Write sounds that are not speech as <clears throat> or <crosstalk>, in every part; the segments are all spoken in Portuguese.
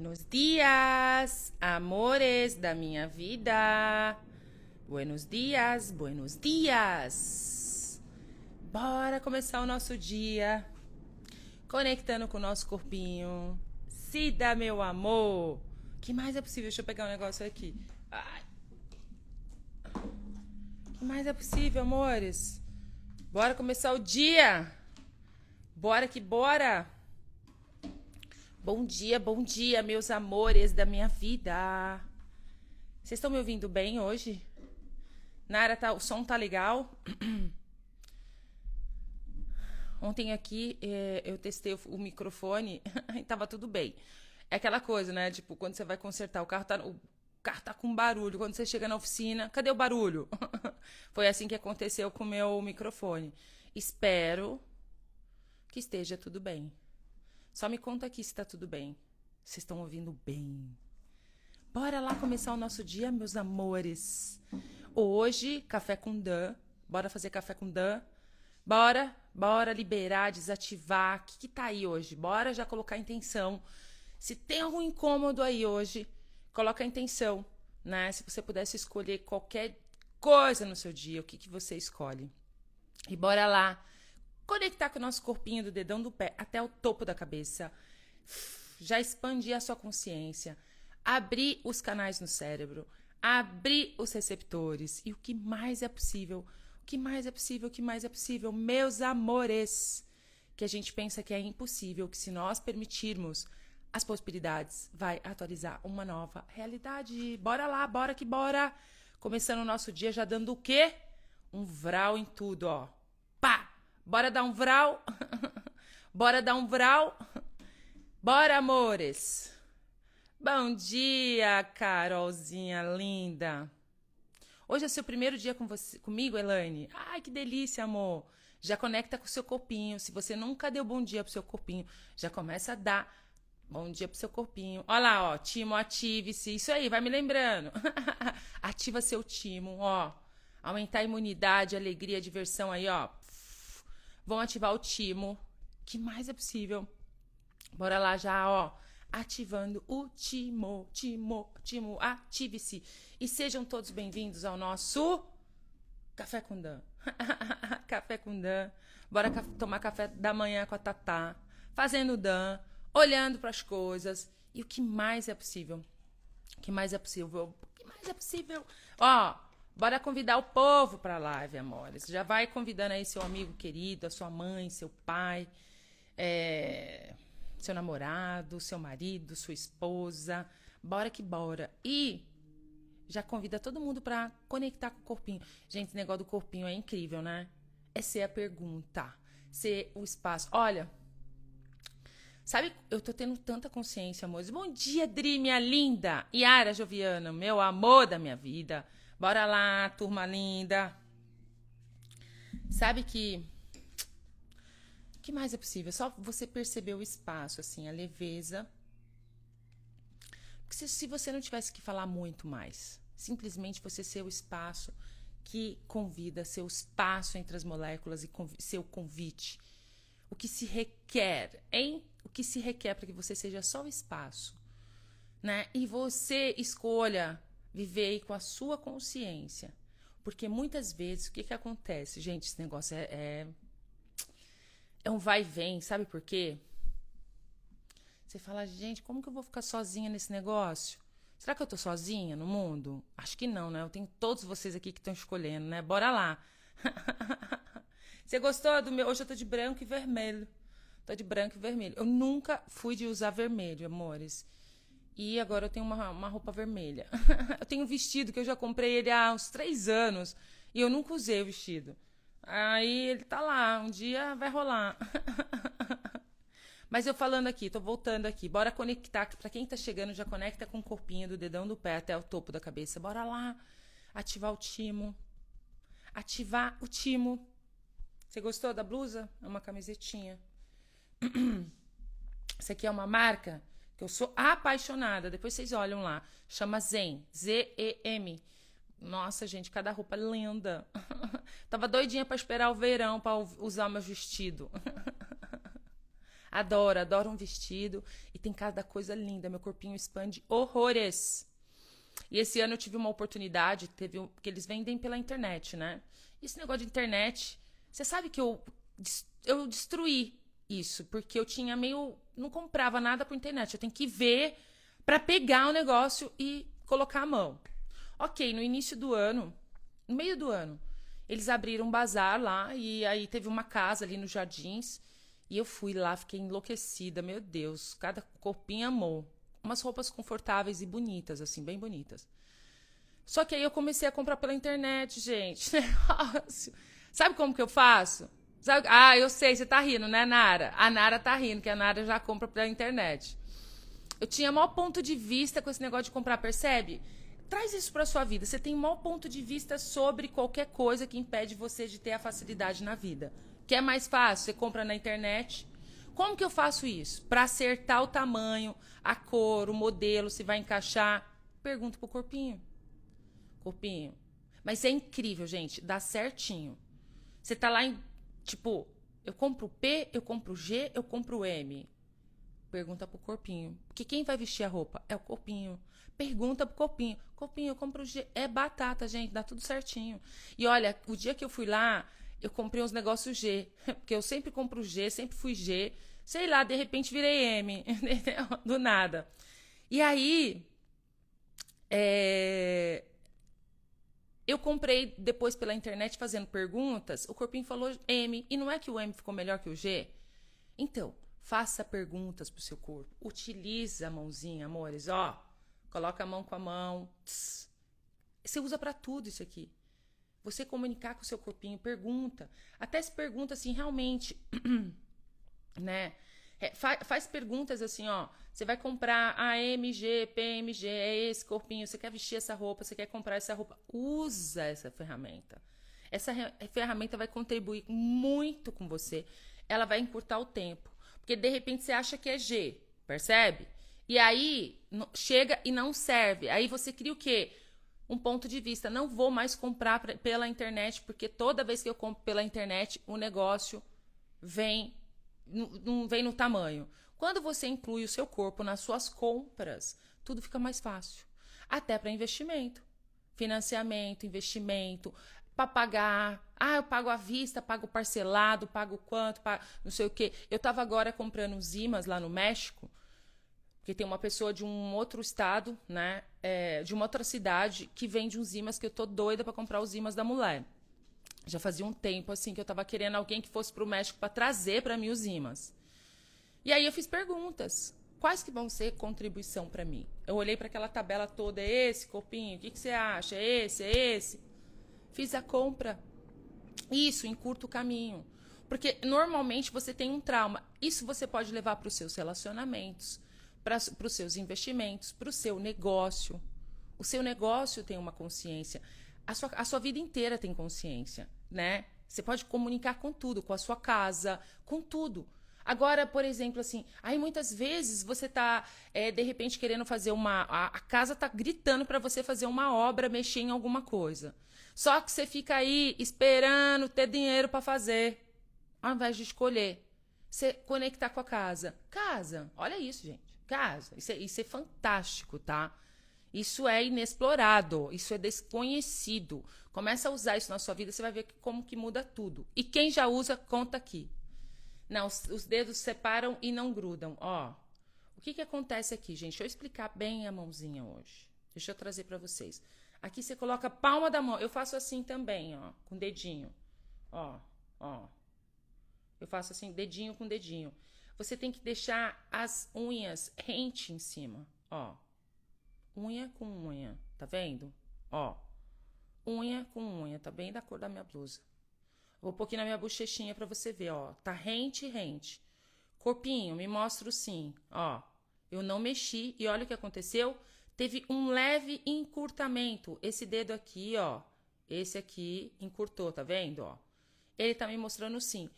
Buenos dias, amores da minha vida. Buenos dias, buenos dias. Bora começar o nosso dia conectando com o nosso corpinho. Cida, meu amor. que mais é possível? Deixa eu pegar um negócio aqui. Ai. que mais é possível, amores? Bora começar o dia. Bora que bora. Bom dia, bom dia, meus amores da minha vida. Vocês estão me ouvindo bem hoje? Nara, tá, o som tá legal? <clears throat> Ontem aqui é, eu testei o, o microfone <laughs> e tava tudo bem. É aquela coisa, né? Tipo, quando você vai consertar, o carro tá, o carro tá com barulho. Quando você chega na oficina, cadê o barulho? <laughs> Foi assim que aconteceu com o meu microfone. Espero que esteja tudo bem. Só me conta aqui se tá tudo bem. Vocês estão ouvindo bem. Bora lá começar o nosso dia, meus amores. Hoje, café com Dan. Bora fazer café com Dan. Bora, bora liberar, desativar. O que, que tá aí hoje? Bora já colocar a intenção. Se tem algum incômodo aí hoje, coloca a intenção, né? Se você pudesse escolher qualquer coisa no seu dia, o que, que você escolhe? E bora lá conectar com o nosso corpinho do dedão do pé até o topo da cabeça, já expandir a sua consciência, abrir os canais no cérebro, abrir os receptores e o que mais é possível, o que mais é possível, o que mais é possível, meus amores, que a gente pensa que é impossível, que se nós permitirmos as possibilidades, vai atualizar uma nova realidade. Bora lá, bora que bora. Começando o nosso dia já dando o quê? Um vral em tudo, ó. Bora dar um vral? <laughs> Bora dar um vral? Bora, amores! Bom dia, Carolzinha linda! Hoje é seu primeiro dia com você, comigo, Elaine. Ai, que delícia, amor! Já conecta com o seu corpinho. Se você nunca deu bom dia pro seu corpinho, já começa a dar bom dia pro seu corpinho. Olha lá, ó, timo, ative-se. Isso aí, vai me lembrando. <laughs> Ativa seu timo, ó. Aumentar a imunidade, alegria, diversão aí, ó vão ativar o timo. que mais é possível? Bora lá já, ó. Ativando o timo, timo, timo, ative-se. E sejam todos bem-vindos ao nosso Café com Dan. <laughs> café com Dan. Bora ca tomar café da manhã com a Tatá. Fazendo Dan, olhando para as coisas. E o que mais é possível? O que mais é possível? O que mais é possível? Ó, Bora convidar o povo para a live, amores. Já vai convidando aí seu amigo querido, a sua mãe, seu pai, é, seu namorado, seu marido, sua esposa. Bora que bora. E já convida todo mundo para conectar com o corpinho. Gente, esse negócio do corpinho é incrível, né? É ser a pergunta, ser o espaço. Olha, sabe, eu tô tendo tanta consciência, amores. Bom dia, Dri, minha linda. Yara Joviana, meu amor da minha vida. Bora lá, turma linda. Sabe que. O que mais é possível? Só você perceber o espaço, assim, a leveza. Porque se, se você não tivesse que falar muito mais, simplesmente você ser o espaço que convida, seu espaço entre as moléculas e seu convite. O que se requer, hein? O que se requer para que você seja só o espaço, né? E você escolha viver aí com a sua consciência. Porque muitas vezes, o que, que acontece? Gente, esse negócio é, é, é um vai e vem, sabe por quê? Você fala, gente, como que eu vou ficar sozinha nesse negócio? Será que eu tô sozinha no mundo? Acho que não, né? Eu tenho todos vocês aqui que estão escolhendo, né? Bora lá. <laughs> Você gostou do meu? Hoje eu tô de branco e vermelho. Tô de branco e vermelho. Eu nunca fui de usar vermelho, amores. E agora eu tenho uma, uma roupa vermelha. <laughs> eu tenho um vestido que eu já comprei ele há uns três anos. E eu nunca usei o vestido. Aí ele tá lá, um dia vai rolar. <laughs> Mas eu falando aqui, tô voltando aqui. Bora conectar. Para quem tá chegando, já conecta com o corpinho do dedão do pé até o topo da cabeça. Bora lá. Ativar o timo. Ativar o timo. Você gostou da blusa? É uma camisetinha. <clears throat> Isso aqui é uma marca que eu sou apaixonada. Depois vocês olham lá. Chama Zen. Z-E-M. Nossa, gente, cada roupa linda. <laughs> Tava doidinha para esperar o verão para usar meu vestido. <laughs> Adoro, adoro um vestido. E tem cada coisa linda. Meu corpinho expande horrores. E esse ano eu tive uma oportunidade, teve um, que eles vendem pela internet, né? E esse negócio de internet, você sabe que eu, eu destruí isso, porque eu tinha meio. Não comprava nada por internet. Eu tenho que ver para pegar o negócio e colocar a mão. Ok, no início do ano, no meio do ano, eles abriram um bazar lá e aí teve uma casa ali nos jardins. E eu fui lá, fiquei enlouquecida, meu Deus, cada corpinho amou. Umas roupas confortáveis e bonitas, assim, bem bonitas. Só que aí eu comecei a comprar pela internet, gente. <laughs> Sabe como que eu faço? Sabe? Ah, eu sei, você tá rindo, né, Nara? A Nara tá rindo, que a Nara já compra pela internet. Eu tinha maior ponto de vista com esse negócio de comprar, percebe? Traz isso para sua vida. Você tem maior ponto de vista sobre qualquer coisa que impede você de ter a facilidade na vida. Que é mais fácil, você compra na internet. Como que eu faço isso? Para acertar o tamanho, a cor, o modelo, se vai encaixar, pergunto pro corpinho. Corpinho. Mas é incrível, gente, dá certinho. Você tá lá em, tipo, eu compro P, eu compro o G, eu compro M. Pergunta pro corpinho. Porque quem vai vestir a roupa? É o corpinho. Pergunta pro corpinho. Corpinho, eu compro o G. É batata, gente, dá tudo certinho. E olha, o dia que eu fui lá, eu comprei uns negócios G. <laughs> Porque eu sempre compro G, sempre fui G. Sei lá, de repente virei M. <laughs> Do nada. E aí. É... Eu comprei depois pela internet fazendo perguntas. O corpinho falou M. E não é que o M ficou melhor que o G? Então, Faça perguntas para o seu corpo. Utilize a mãozinha, amores. Ó, coloca a mão com a mão. Tss. Você usa para tudo isso aqui. Você comunicar com o seu corpinho, pergunta. Até se pergunta assim, realmente, <clears throat> né? É, faz, faz perguntas assim, ó. Você vai comprar AMG, PMG, é esse corpinho. Você quer vestir essa roupa? Você quer comprar essa roupa? Usa essa ferramenta. Essa ferramenta vai contribuir muito com você. Ela vai encurtar o tempo. Porque de repente você acha que é G, percebe? E aí chega e não serve. Aí você cria o quê? Um ponto de vista. Não vou mais comprar pela internet, porque toda vez que eu compro pela internet, o negócio vem, não vem no tamanho. Quando você inclui o seu corpo nas suas compras, tudo fica mais fácil. Até para investimento. Financiamento, investimento, para pagar. Ah, eu pago à vista, pago parcelado, pago quanto, pago não sei o quê. Eu estava agora comprando os imãs lá no México, porque tem uma pessoa de um outro estado, né, é, de uma outra cidade, que vende uns imãs que eu tô doida para comprar os imãs da mulher. Já fazia um tempo assim que eu estava querendo alguém que fosse para o México para trazer para mim os imãs. E aí eu fiz perguntas. Quais que vão ser contribuição para mim? Eu olhei para aquela tabela toda, é esse corpinho, o que, que você acha? É esse, é esse? Fiz a compra. Isso encurta o caminho. Porque normalmente você tem um trauma. Isso você pode levar para os seus relacionamentos, para os seus investimentos, para o seu negócio. O seu negócio tem uma consciência. A sua, a sua vida inteira tem consciência, né? Você pode comunicar com tudo, com a sua casa, com tudo. Agora, por exemplo, assim, aí muitas vezes você tá, é, de repente, querendo fazer uma. A, a casa tá gritando para você fazer uma obra, mexer em alguma coisa. Só que você fica aí esperando ter dinheiro para fazer, ao invés de escolher. Você conectar com a casa. Casa, olha isso, gente. Casa. Isso é, isso é fantástico, tá? Isso é inexplorado, isso é desconhecido. Começa a usar isso na sua vida, você vai ver como que muda tudo. E quem já usa, conta aqui. Não, os, os dedos separam e não grudam. Ó, o que que acontece aqui, gente? Deixa eu explicar bem a mãozinha hoje. Deixa eu trazer para vocês. Aqui você coloca a palma da mão. Eu faço assim também, ó, com dedinho. Ó, ó. Eu faço assim, dedinho com dedinho. Você tem que deixar as unhas rente em cima, ó. Unha com unha, tá vendo? Ó. Unha com unha, tá bem da cor da minha blusa. Vou um pouquinho na minha bochechinha para você ver, ó. Tá rente, rente. Corpinho, me mostra o sim, ó. Eu não mexi e olha o que aconteceu teve um leve encurtamento. Esse dedo aqui, ó, esse aqui encurtou, tá vendo, ó? Ele tá me mostrando sim.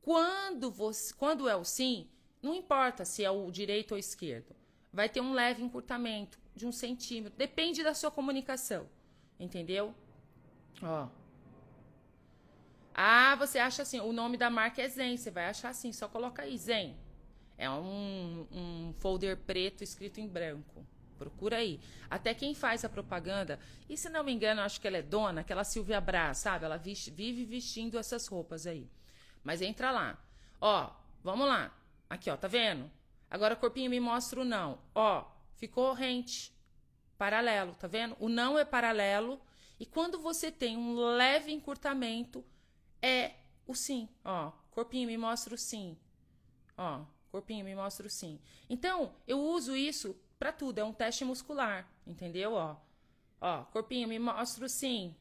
Quando você, quando é o sim, não importa se é o direito ou esquerdo, vai ter um leve encurtamento de um centímetro. Depende da sua comunicação, entendeu? Ó. Ah, você acha assim, o nome da marca é Zen, você vai achar assim, só coloca aí Zen. É um, um folder preto escrito em branco. Procura aí. Até quem faz a propaganda, e se não me engano, acho que ela é dona, aquela Silvia Braz, sabe? Ela vive vestindo essas roupas aí. Mas entra lá. Ó, vamos lá. Aqui, ó, tá vendo? Agora corpinho me mostra o não. Ó, ficou rente. Paralelo, tá vendo? O não é paralelo. E quando você tem um leve encurtamento, é o sim. Ó, corpinho me mostra o sim. Ó, corpinho me mostra o sim. Então, eu uso isso para tudo, é um teste muscular, entendeu? Ó, ó, corpinho, me mostra o sim.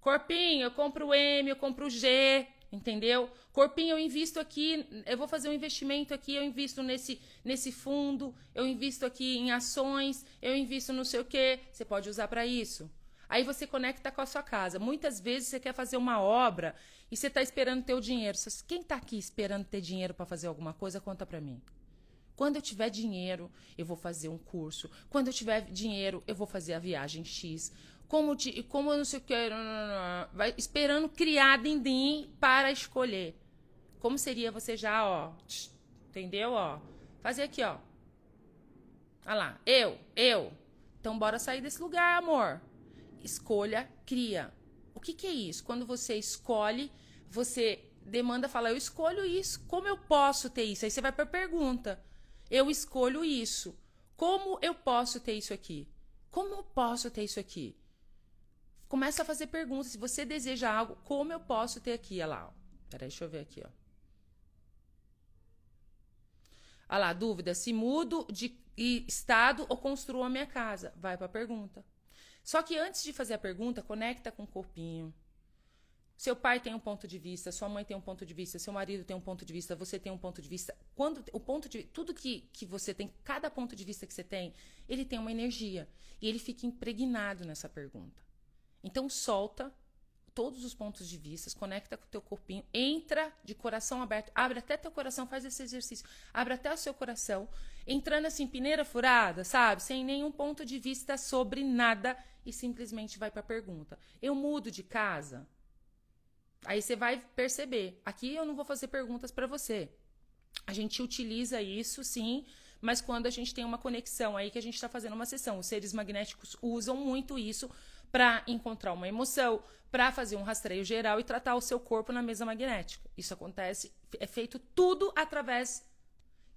Corpinho, eu compro o M, eu compro o G, entendeu? Corpinho, eu invisto aqui, eu vou fazer um investimento aqui, eu invisto nesse, nesse fundo, eu invisto aqui em ações, eu invisto no sei o quê. Você pode usar para isso. Aí você conecta com a sua casa. Muitas vezes você quer fazer uma obra e você está esperando ter o dinheiro. Quem está aqui esperando ter dinheiro para fazer alguma coisa, conta para mim. Quando eu tiver dinheiro, eu vou fazer um curso. Quando eu tiver dinheiro, eu vou fazer a viagem X. Como, te, como eu não sei o que. Vai esperando criar din para escolher. Como seria você já, ó. Entendeu? Ó. Fazer aqui, ó. Olha lá. Eu, eu. Então, bora sair desse lugar, amor. Escolha, cria. O que, que é isso? Quando você escolhe, você demanda, fala, eu escolho isso. Como eu posso ter isso? Aí você vai para pergunta. Eu escolho isso. Como eu posso ter isso aqui? Como eu posso ter isso aqui? Começa a fazer perguntas. Se você deseja algo, como eu posso ter aqui? Olha lá. Ó. Peraí, deixa eu ver aqui. Ó. Olha lá, dúvida. Se mudo de estado ou construo a minha casa? Vai para a pergunta. Só que antes de fazer a pergunta, conecta com o corpinho. Seu pai tem um ponto de vista, sua mãe tem um ponto de vista, seu marido tem um ponto de vista, você tem um ponto de vista. Quando o ponto de tudo que, que você tem, cada ponto de vista que você tem, ele tem uma energia e ele fica impregnado nessa pergunta. Então solta todos os pontos de vista, conecta com o teu corpinho, entra de coração aberto, abre até teu coração, faz esse exercício, abre até o seu coração, entrando assim, peneira furada, sabe? Sem nenhum ponto de vista sobre nada e simplesmente vai para a pergunta. Eu mudo de casa? Aí você vai perceber. Aqui eu não vou fazer perguntas para você. A gente utiliza isso, sim, mas quando a gente tem uma conexão aí que a gente está fazendo uma sessão, os seres magnéticos usam muito isso para encontrar uma emoção, para fazer um rastreio geral e tratar o seu corpo na mesa magnética. Isso acontece, é feito tudo através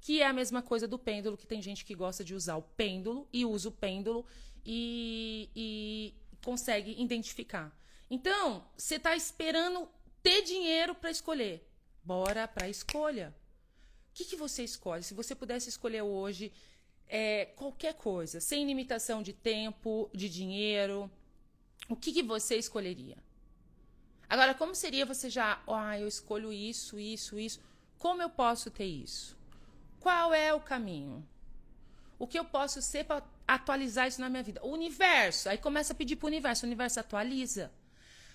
que é a mesma coisa do pêndulo, que tem gente que gosta de usar o pêndulo e usa o pêndulo e, e consegue identificar. Então, você está esperando ter dinheiro para escolher. Bora para a escolha. O que, que você escolhe? Se você pudesse escolher hoje é, qualquer coisa, sem limitação de tempo, de dinheiro, o que, que você escolheria? Agora, como seria você já, ah, eu escolho isso, isso, isso. Como eu posso ter isso? Qual é o caminho? O que eu posso ser para atualizar isso na minha vida? O universo. Aí começa a pedir para o universo. O universo atualiza.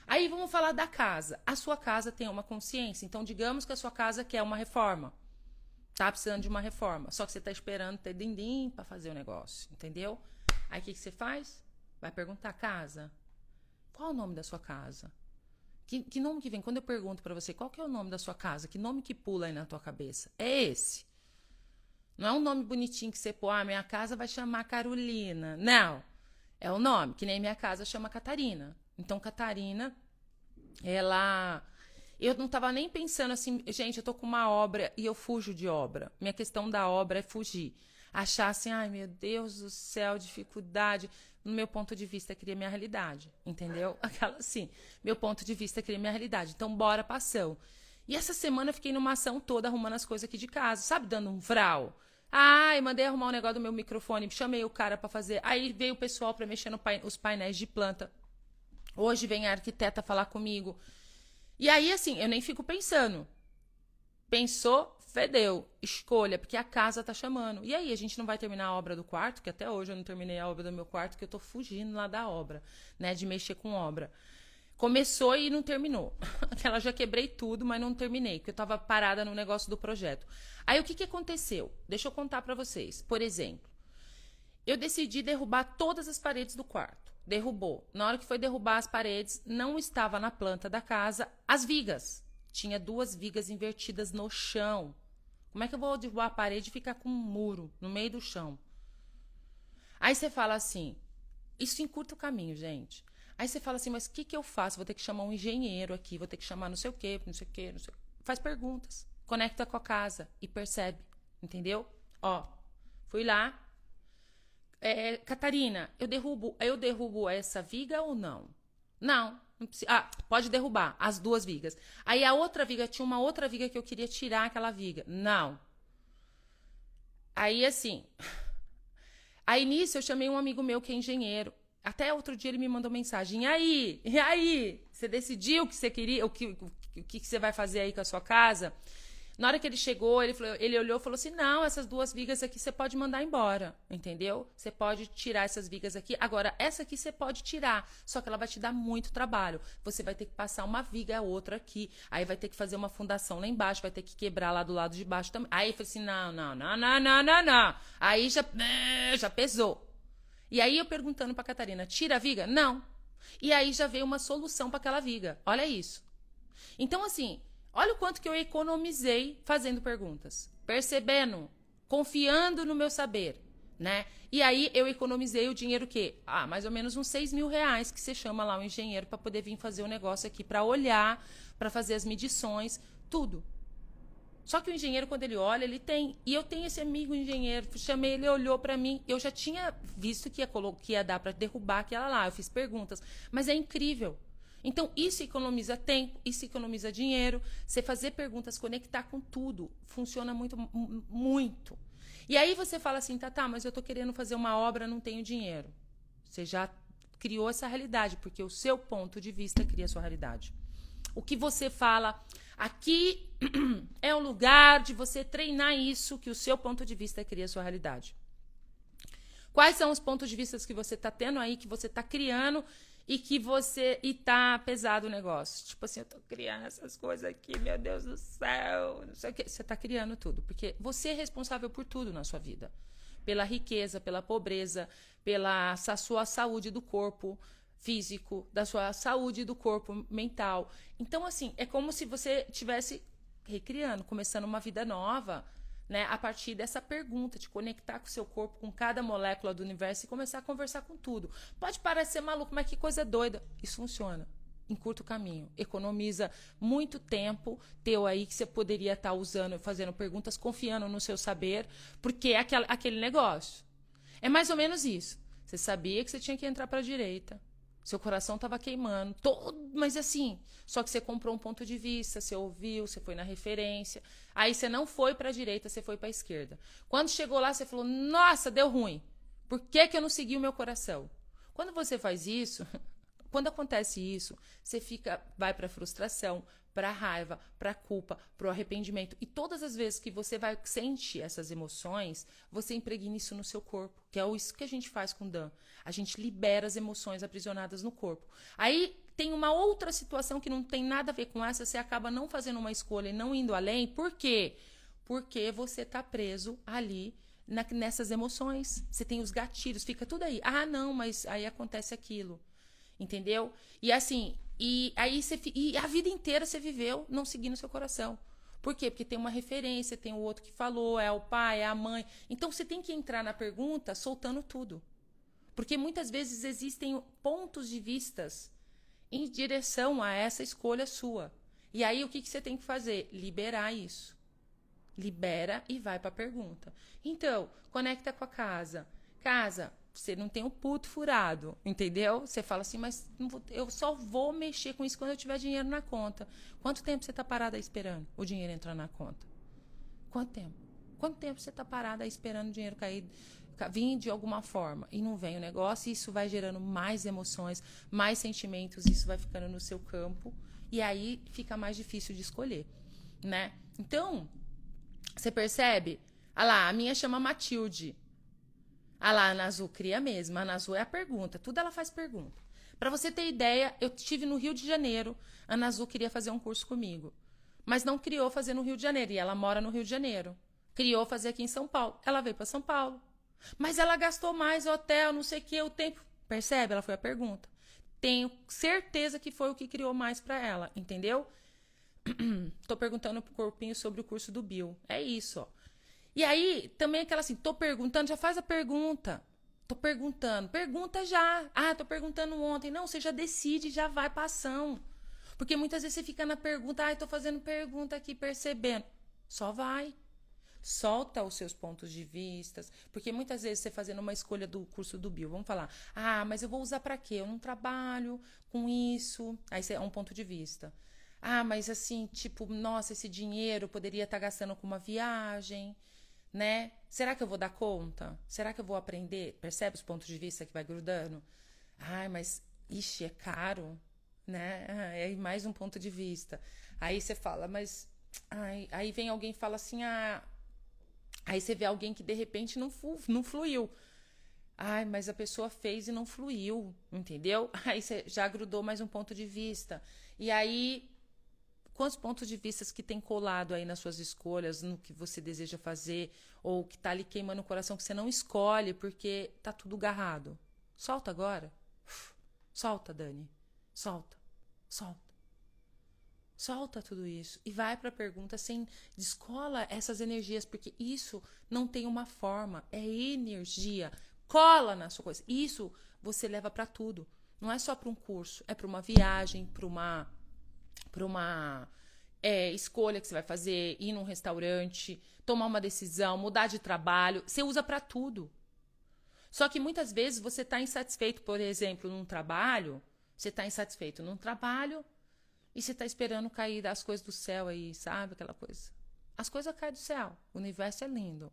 Aí vamos falar da casa. A sua casa tem uma consciência. Então, digamos que a sua casa quer uma reforma. Tá precisando de uma reforma. Só que você está esperando ter dindim para fazer o negócio. Entendeu? Aí o que, que você faz? Vai perguntar: casa? Qual o nome da sua casa? Que, que nome que vem? Quando eu pergunto para você qual que é o nome da sua casa, que nome que pula aí na tua cabeça? É esse. Não é um nome bonitinho que você pô, ah, minha casa vai chamar Carolina. Não. É o nome, que nem minha casa chama Catarina. Então, Catarina, ela. Eu não estava nem pensando assim, gente, eu tô com uma obra e eu fujo de obra. Minha questão da obra é fugir. Achar assim, ai meu Deus do céu, dificuldade. No meu ponto de vista, cria minha realidade. Entendeu? <laughs> Aquela assim, meu ponto de vista cria minha realidade. Então, bora ação. E essa semana eu fiquei numa ação toda arrumando as coisas aqui de casa, sabe? Dando um vral. Ai, mandei arrumar um negócio do meu microfone, chamei o cara para fazer. Aí veio o pessoal para mexer nos pain painéis de planta. Hoje vem a arquiteta falar comigo. E aí, assim, eu nem fico pensando. Pensou, fedeu. Escolha, porque a casa tá chamando. E aí, a gente não vai terminar a obra do quarto, que até hoje eu não terminei a obra do meu quarto, que eu tô fugindo lá da obra, né? De mexer com obra. Começou e não terminou. <laughs> Aquela já quebrei tudo, mas não terminei, porque eu tava parada no negócio do projeto. Aí o que, que aconteceu? Deixa eu contar para vocês. Por exemplo, eu decidi derrubar todas as paredes do quarto derrubou. Na hora que foi derrubar as paredes, não estava na planta da casa as vigas. Tinha duas vigas invertidas no chão. Como é que eu vou derrubar a parede e ficar com um muro no meio do chão? Aí você fala assim, isso encurta o caminho, gente. Aí você fala assim, mas o que, que eu faço? Vou ter que chamar um engenheiro aqui, vou ter que chamar não sei o quê, não sei o quê, não sei Faz perguntas. Conecta com a casa e percebe. Entendeu? Ó, fui lá. É, Catarina, eu derrubo, eu derrubo essa viga ou não? Não. não precisa, ah, pode derrubar as duas vigas. Aí a outra viga, tinha uma outra viga que eu queria tirar aquela viga. Não. Aí assim. <laughs> Aí nisso eu chamei um amigo meu que é engenheiro. Até outro dia ele me mandou mensagem. E aí? E aí? Você decidiu o que você queria, o que, o que, você vai fazer aí com a sua casa? Na hora que ele chegou, ele, falou, ele olhou e falou assim: não, essas duas vigas aqui você pode mandar embora, entendeu? Você pode tirar essas vigas aqui. Agora, essa aqui você pode tirar, só que ela vai te dar muito trabalho. Você vai ter que passar uma viga a outra aqui, aí vai ter que fazer uma fundação lá embaixo, vai ter que quebrar lá do lado de baixo também. Aí eu falei assim: não, não, não, não, não, não, não. Aí já, né, já pesou. E aí eu perguntando pra Catarina: tira a viga? Não. E aí já veio uma solução para aquela viga. Olha isso. Então, assim, Olha o quanto que eu economizei fazendo perguntas, percebendo, confiando no meu saber, né? E aí eu economizei o dinheiro que, ah, mais ou menos uns 6 mil reais que você chama lá o engenheiro para poder vir fazer o negócio aqui, para olhar, para fazer as medições, tudo. Só que o engenheiro, quando ele olha, ele tem. E eu tenho esse amigo engenheiro, chamei ele, olhou para mim. Eu já tinha visto que ia, que ia dar para derrubar aquela lá. Eu fiz perguntas. Mas é incrível. Então, isso economiza tempo, isso economiza dinheiro. Você fazer perguntas, conectar com tudo, funciona muito, muito. E aí você fala assim, tá, tá, mas eu tô querendo fazer uma obra, não tenho dinheiro. Você já criou essa realidade, porque o seu ponto de vista cria a sua realidade. O que você fala aqui <clears throat> é o lugar de você treinar isso, que o seu ponto de vista cria a sua realidade. Quais são os pontos de vista que você está tendo aí, que você está criando e que você. E tá pesado o negócio. Tipo assim, eu tô criando essas coisas aqui, meu Deus do céu. Não sei o. Você tá criando tudo. Porque você é responsável por tudo na sua vida. Pela riqueza, pela pobreza, pela sua saúde do corpo físico, da sua saúde do corpo mental. Então, assim, é como se você tivesse recriando, começando uma vida nova, né, a partir dessa pergunta, de conectar com o seu corpo, com cada molécula do universo e começar a conversar com tudo. Pode parecer maluco, mas que coisa doida. Isso funciona. Encurta o caminho, economiza muito tempo teu aí que você poderia estar tá usando, fazendo perguntas, confiando no seu saber, porque é aquele negócio. É mais ou menos isso. Você sabia que você tinha que entrar para a direita, seu coração estava queimando, todo, mas assim, só que você comprou um ponto de vista, você ouviu, você foi na referência. Aí você não foi para a direita, você foi para a esquerda. Quando chegou lá, você falou: "Nossa, deu ruim. Por que que eu não segui o meu coração?" Quando você faz isso, <laughs> quando acontece isso, você fica vai para frustração, para raiva, para culpa, para o arrependimento. E todas as vezes que você vai sente essas emoções, você impregna isso no seu corpo, que é isso que a gente faz com Dan. A gente libera as emoções aprisionadas no corpo. Aí tem uma outra situação que não tem nada a ver com essa, você acaba não fazendo uma escolha e não indo além. Por quê? Porque você está preso ali na, nessas emoções. Você tem os gatilhos, fica tudo aí. Ah, não, mas aí acontece aquilo. Entendeu? E assim, e aí você e a vida inteira você viveu não seguindo seu coração. Por quê? Porque tem uma referência, tem o outro que falou, é o pai, é a mãe. Então você tem que entrar na pergunta soltando tudo. Porque muitas vezes existem pontos de vistas em direção a essa escolha sua. E aí o que, que você tem que fazer? Liberar isso. Libera e vai para a pergunta. Então, conecta com a casa. Casa, você não tem um puto furado, entendeu? Você fala assim, mas eu só vou mexer com isso quando eu tiver dinheiro na conta. Quanto tempo você está parada esperando o dinheiro entrar na conta? Quanto tempo? Quanto tempo você está parada esperando o dinheiro cair, vir de alguma forma e não vem o negócio? E isso vai gerando mais emoções, mais sentimentos, isso vai ficando no seu campo e aí fica mais difícil de escolher, né? Então, você percebe? Ah lá, a minha chama Matilde. Ah lá, a Ana Azul cria mesmo. A Ana Azul é a pergunta. Tudo ela faz pergunta. Para você ter ideia, eu estive no Rio de Janeiro. A Ana Azul queria fazer um curso comigo. Mas não criou fazer no Rio de Janeiro. E ela mora no Rio de Janeiro. Criou fazer aqui em São Paulo. Ela veio para São Paulo. Mas ela gastou mais hotel, não sei o que, o tempo. Percebe? Ela foi a pergunta. Tenho certeza que foi o que criou mais para ela, entendeu? <clears throat> tô perguntando pro corpinho sobre o curso do Bill. É isso, ó. E aí, também aquela assim, tô perguntando, já faz a pergunta. Tô perguntando. Pergunta já. Ah, tô perguntando ontem. Não, você já decide, já vai pra ação. Porque muitas vezes você fica na pergunta, ai, tô fazendo pergunta aqui, percebendo. Só vai. Solta os seus pontos de vista. Porque muitas vezes você fazendo uma escolha do curso do Bill, vamos falar, ah, mas eu vou usar para quê? Eu não trabalho com isso. Aí é um ponto de vista. Ah, mas assim, tipo, nossa, esse dinheiro poderia estar tá gastando com uma viagem, né? Será que eu vou dar conta? Será que eu vou aprender? Percebe os pontos de vista que vai grudando? Ai, mas, ixi, é caro, né? Ah, é mais um ponto de vista. Aí você fala, mas Ai, aí vem alguém e fala assim: ah. Aí você vê alguém que de repente não, não fluiu. Ai, mas a pessoa fez e não fluiu, entendeu? <laughs> Aí você já grudou mais um ponto de vista. E aí, quantos pontos de vista que tem colado aí nas suas escolhas, no que você deseja fazer, ou que tá ali queimando o coração que você não escolhe porque tá tudo garrado? Solta agora. Solta, Dani. Solta. Solta. Solta tudo isso e vai para a pergunta sem descola essas energias, porque isso não tem uma forma, é energia. Cola na sua coisa. Isso você leva para tudo. Não é só para um curso, é para uma viagem, para uma para uma é, escolha que você vai fazer, ir num restaurante, tomar uma decisão, mudar de trabalho. Você usa para tudo. Só que muitas vezes você está insatisfeito, por exemplo, num trabalho. Você está insatisfeito num trabalho, e você está esperando cair as coisas do céu aí, sabe? Aquela coisa. As coisas caem do céu. O universo é lindo.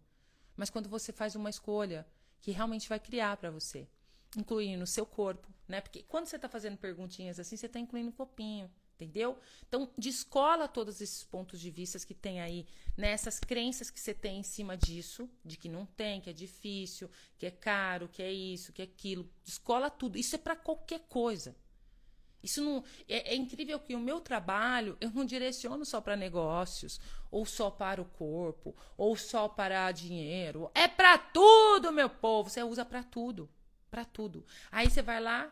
Mas quando você faz uma escolha que realmente vai criar para você, incluindo o seu corpo, né? Porque quando você está fazendo perguntinhas assim, você está incluindo o copinho, entendeu? Então, descola todos esses pontos de vista que tem aí, nessas né? crenças que você tem em cima disso, de que não tem, que é difícil, que é caro, que é isso, que é aquilo. Descola tudo. Isso é para qualquer coisa. Isso não é, é, incrível que o meu trabalho eu não direciono só para negócios ou só para o corpo ou só para dinheiro. É para tudo, meu povo. Você usa para tudo, para tudo. Aí você vai lá,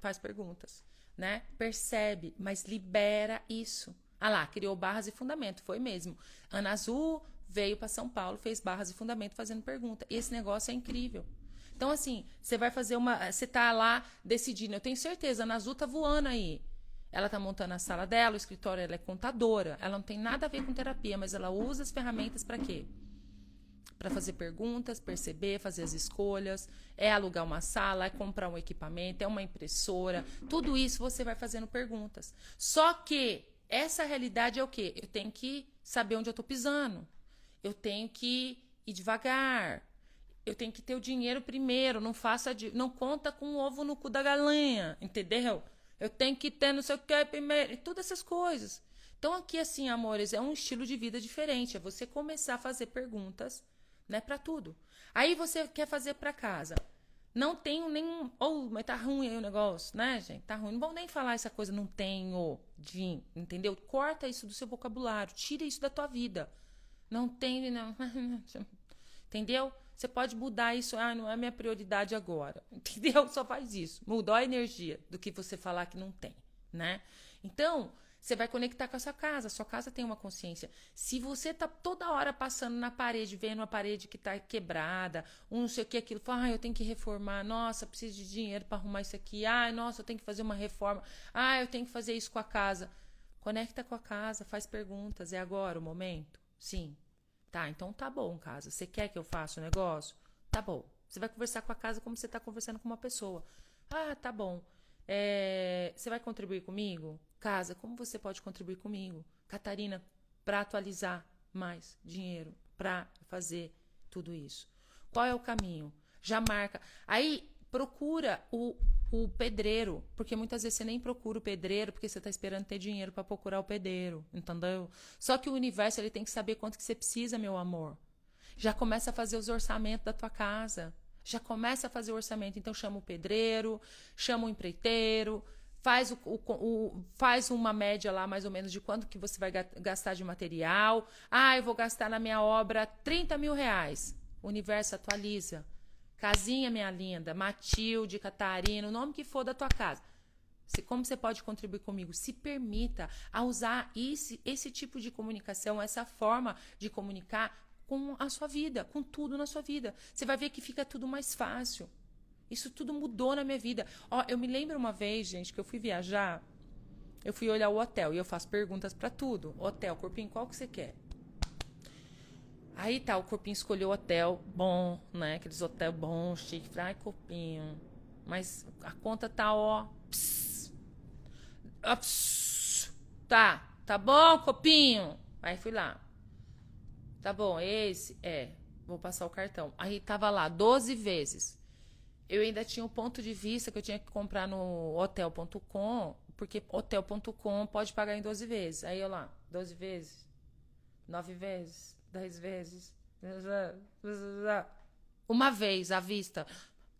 faz perguntas, né? Percebe, mas libera isso. Ah lá, criou barras e fundamento, foi mesmo. Ana Azul veio para São Paulo, fez barras e fundamento fazendo pergunta. Esse negócio é incrível. Então, assim, você vai fazer uma. Você tá lá decidindo. Eu tenho certeza, a Nazu tá voando aí. Ela tá montando a sala dela, o escritório, ela é contadora. Ela não tem nada a ver com terapia, mas ela usa as ferramentas para quê? Para fazer perguntas, perceber, fazer as escolhas, é alugar uma sala, é comprar um equipamento, é uma impressora. Tudo isso você vai fazendo perguntas. Só que essa realidade é o quê? Eu tenho que saber onde eu tô pisando. Eu tenho que ir devagar eu tenho que ter o dinheiro primeiro, não faça de, não conta com o ovo no cu da galinha, entendeu? Eu tenho que ter não sei o que primeiro, e todas essas coisas. Então aqui assim, amores, é um estilo de vida diferente, é você começar a fazer perguntas, né, para tudo. Aí você quer fazer para casa. Não tenho nenhum, ou oh, mas tá ruim aí o negócio, né, gente? Tá ruim. Não vão nem falar essa coisa não tenho, de, entendeu? Corta isso do seu vocabulário, tira isso da tua vida. Não tem, <laughs> não. entendeu? Você pode mudar isso, ah, não é minha prioridade agora. <laughs> Entendeu? Só faz isso. Mudou a energia do que você falar que não tem, né? Então, você vai conectar com a sua casa. Sua casa tem uma consciência. Se você tá toda hora passando na parede, vendo a parede que tá quebrada, um não sei o que, aquilo, fala, ah, eu tenho que reformar, nossa, preciso de dinheiro para arrumar isso aqui, ah, nossa, eu tenho que fazer uma reforma, ah, eu tenho que fazer isso com a casa. Conecta com a casa, faz perguntas. É agora o momento? Sim. Tá, então tá bom, casa. Você quer que eu faça o negócio? Tá bom. Você vai conversar com a casa como você está conversando com uma pessoa. Ah, tá bom. É, você vai contribuir comigo? Casa, como você pode contribuir comigo? Catarina, para atualizar mais dinheiro, para fazer tudo isso. Qual é o caminho? Já marca. Aí procura o o pedreiro, porque muitas vezes você nem procura o pedreiro porque você está esperando ter dinheiro para procurar o pedreiro, entendeu? Só que o universo ele tem que saber quanto que você precisa, meu amor. Já começa a fazer os orçamentos da tua casa. Já começa a fazer o orçamento. Então chama o pedreiro, chama o empreiteiro, faz, o, o, o, faz uma média lá mais ou menos de quanto que você vai gastar de material. Ah, eu vou gastar na minha obra 30 mil reais. O universo atualiza. Casinha, minha linda, Matilde, Catarina, o nome que for da tua casa. como você pode contribuir comigo? Se permita a usar esse, esse tipo de comunicação, essa forma de comunicar com a sua vida, com tudo na sua vida. Você vai ver que fica tudo mais fácil. Isso tudo mudou na minha vida. Ó, eu me lembro uma vez, gente, que eu fui viajar, eu fui olhar o hotel e eu faço perguntas para tudo. Hotel, corpinho, qual que você quer? Aí tá, o corpinho escolheu hotel bom, né? Aqueles hotel bons, chique. Ai, corpinho. Mas a conta tá, ó. Pss, ó pss, tá, tá bom, copinho? Aí fui lá. Tá bom, esse? É. Vou passar o cartão. Aí tava lá, 12 vezes. Eu ainda tinha um ponto de vista que eu tinha que comprar no hotel.com, porque hotel.com pode pagar em 12 vezes. Aí eu lá, 12 vezes, 9 vezes, 10 vezes. Uma vez à vista.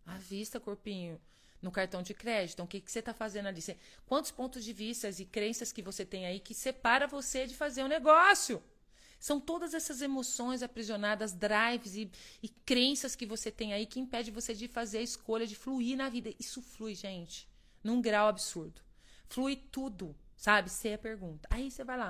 À vista, corpinho. No cartão de crédito. Então, o que, que você está fazendo ali? Quantos pontos de vista e crenças que você tem aí que separa você de fazer um negócio? São todas essas emoções aprisionadas, drives e, e crenças que você tem aí que impede você de fazer a escolha, de fluir na vida. Isso flui, gente, num grau absurdo. Flui tudo, sabe? Você é a pergunta. Aí você vai lá.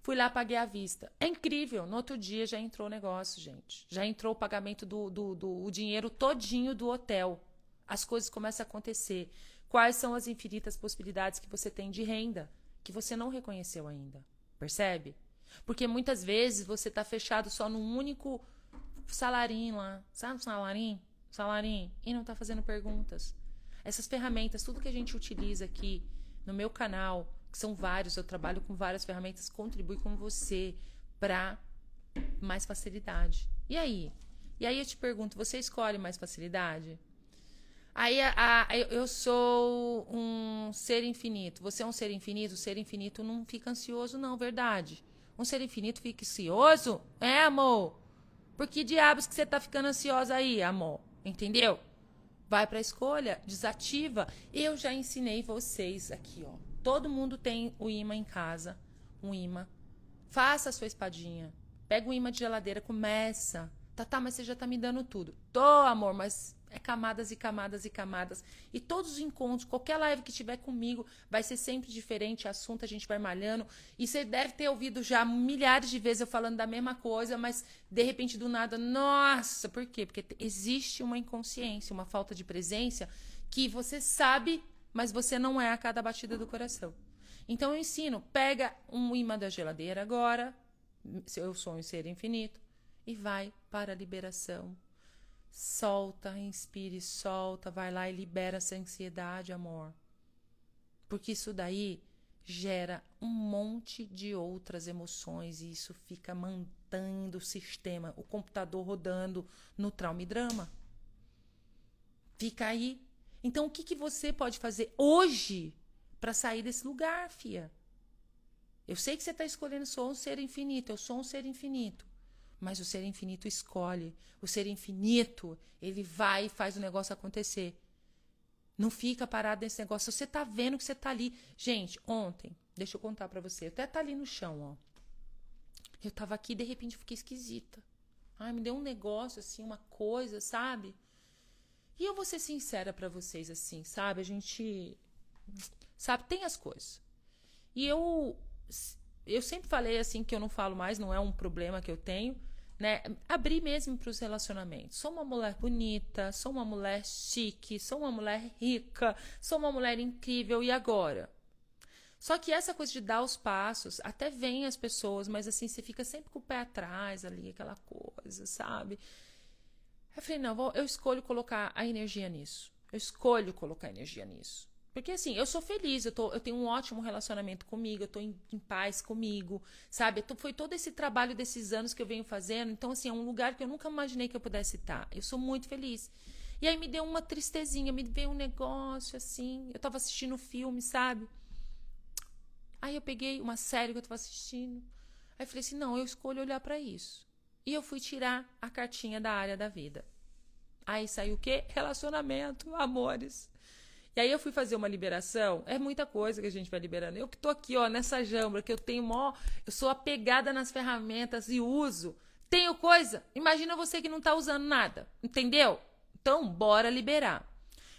Fui lá, paguei à vista. É incrível. No outro dia já entrou o negócio, gente. Já entrou o pagamento do, do, do o dinheiro todinho do hotel. As coisas começam a acontecer. Quais são as infinitas possibilidades que você tem de renda que você não reconheceu ainda? Percebe? Porque muitas vezes você está fechado só num único salarinho lá. Sabe o salarinho? Salarinho. E não está fazendo perguntas. Essas ferramentas, tudo que a gente utiliza aqui no meu canal, que são vários, eu trabalho com várias ferramentas, contribui com você para mais facilidade. E aí? E aí eu te pergunto, você escolhe mais facilidade? Aí a, a, eu sou um ser infinito. Você é um ser infinito? O ser infinito não fica ansioso, não, verdade? Um ser infinito fica ansioso? É, amor? Por que diabos que você tá ficando ansiosa aí, amor? Entendeu? Vai pra escolha, desativa. Eu já ensinei vocês aqui, ó. Todo mundo tem o imã em casa, um imã. Faça a sua espadinha. Pega o imã de geladeira, começa. Tá, tá, mas você já tá me dando tudo. Tô, amor, mas é camadas e camadas e camadas. E todos os encontros, qualquer live que tiver comigo, vai ser sempre diferente. Assunto a gente vai malhando. E você deve ter ouvido já milhares de vezes eu falando da mesma coisa, mas de repente do nada, nossa, por quê? Porque existe uma inconsciência, uma falta de presença que você sabe, mas você não é a cada batida do coração. Então eu ensino, pega um imã da geladeira agora, eu sou um ser infinito, e vai para a liberação Solta, inspire, solta, vai lá e libera essa ansiedade, amor. Porque isso daí gera um monte de outras emoções e isso fica mantendo o sistema, o computador rodando no trauma e drama. Fica aí. Então, o que, que você pode fazer hoje para sair desse lugar, fia? Eu sei que você está escolhendo, sou um ser infinito, eu sou um ser infinito. Mas o ser infinito escolhe. O ser infinito, ele vai e faz o negócio acontecer. Não fica parado nesse negócio. Você tá vendo que você tá ali. Gente, ontem, deixa eu contar para você. Eu até tá ali no chão, ó. Eu tava aqui de repente fiquei esquisita. Ai, me deu um negócio assim, uma coisa, sabe? E eu vou ser sincera para vocês assim, sabe? A gente sabe, tem as coisas. E eu eu sempre falei assim que eu não falo mais, não é um problema que eu tenho, né? Abrir mesmo para os relacionamentos. Sou uma mulher bonita, sou uma mulher chique, sou uma mulher rica, sou uma mulher incrível e agora? Só que essa coisa de dar os passos, até vem as pessoas, mas assim, você fica sempre com o pé atrás ali, aquela coisa, sabe? Eu falei, não, eu escolho colocar a energia nisso. Eu escolho colocar energia nisso. Porque assim, eu sou feliz, eu, tô, eu tenho um ótimo relacionamento comigo, eu tô em, em paz comigo, sabe? Tô, foi todo esse trabalho desses anos que eu venho fazendo. Então, assim, é um lugar que eu nunca imaginei que eu pudesse estar. Eu sou muito feliz. E aí me deu uma tristezinha, me veio um negócio assim. Eu tava assistindo filme, sabe? Aí eu peguei uma série que eu tava assistindo. Aí falei assim: não, eu escolho olhar para isso. E eu fui tirar a cartinha da área da vida. Aí saiu o quê? Relacionamento, amores. E aí eu fui fazer uma liberação. É muita coisa que a gente vai liberando. Eu que tô aqui, ó, nessa jambra, que eu tenho mó. Eu sou apegada nas ferramentas e uso. Tenho coisa. Imagina você que não tá usando nada. Entendeu? Então, bora liberar.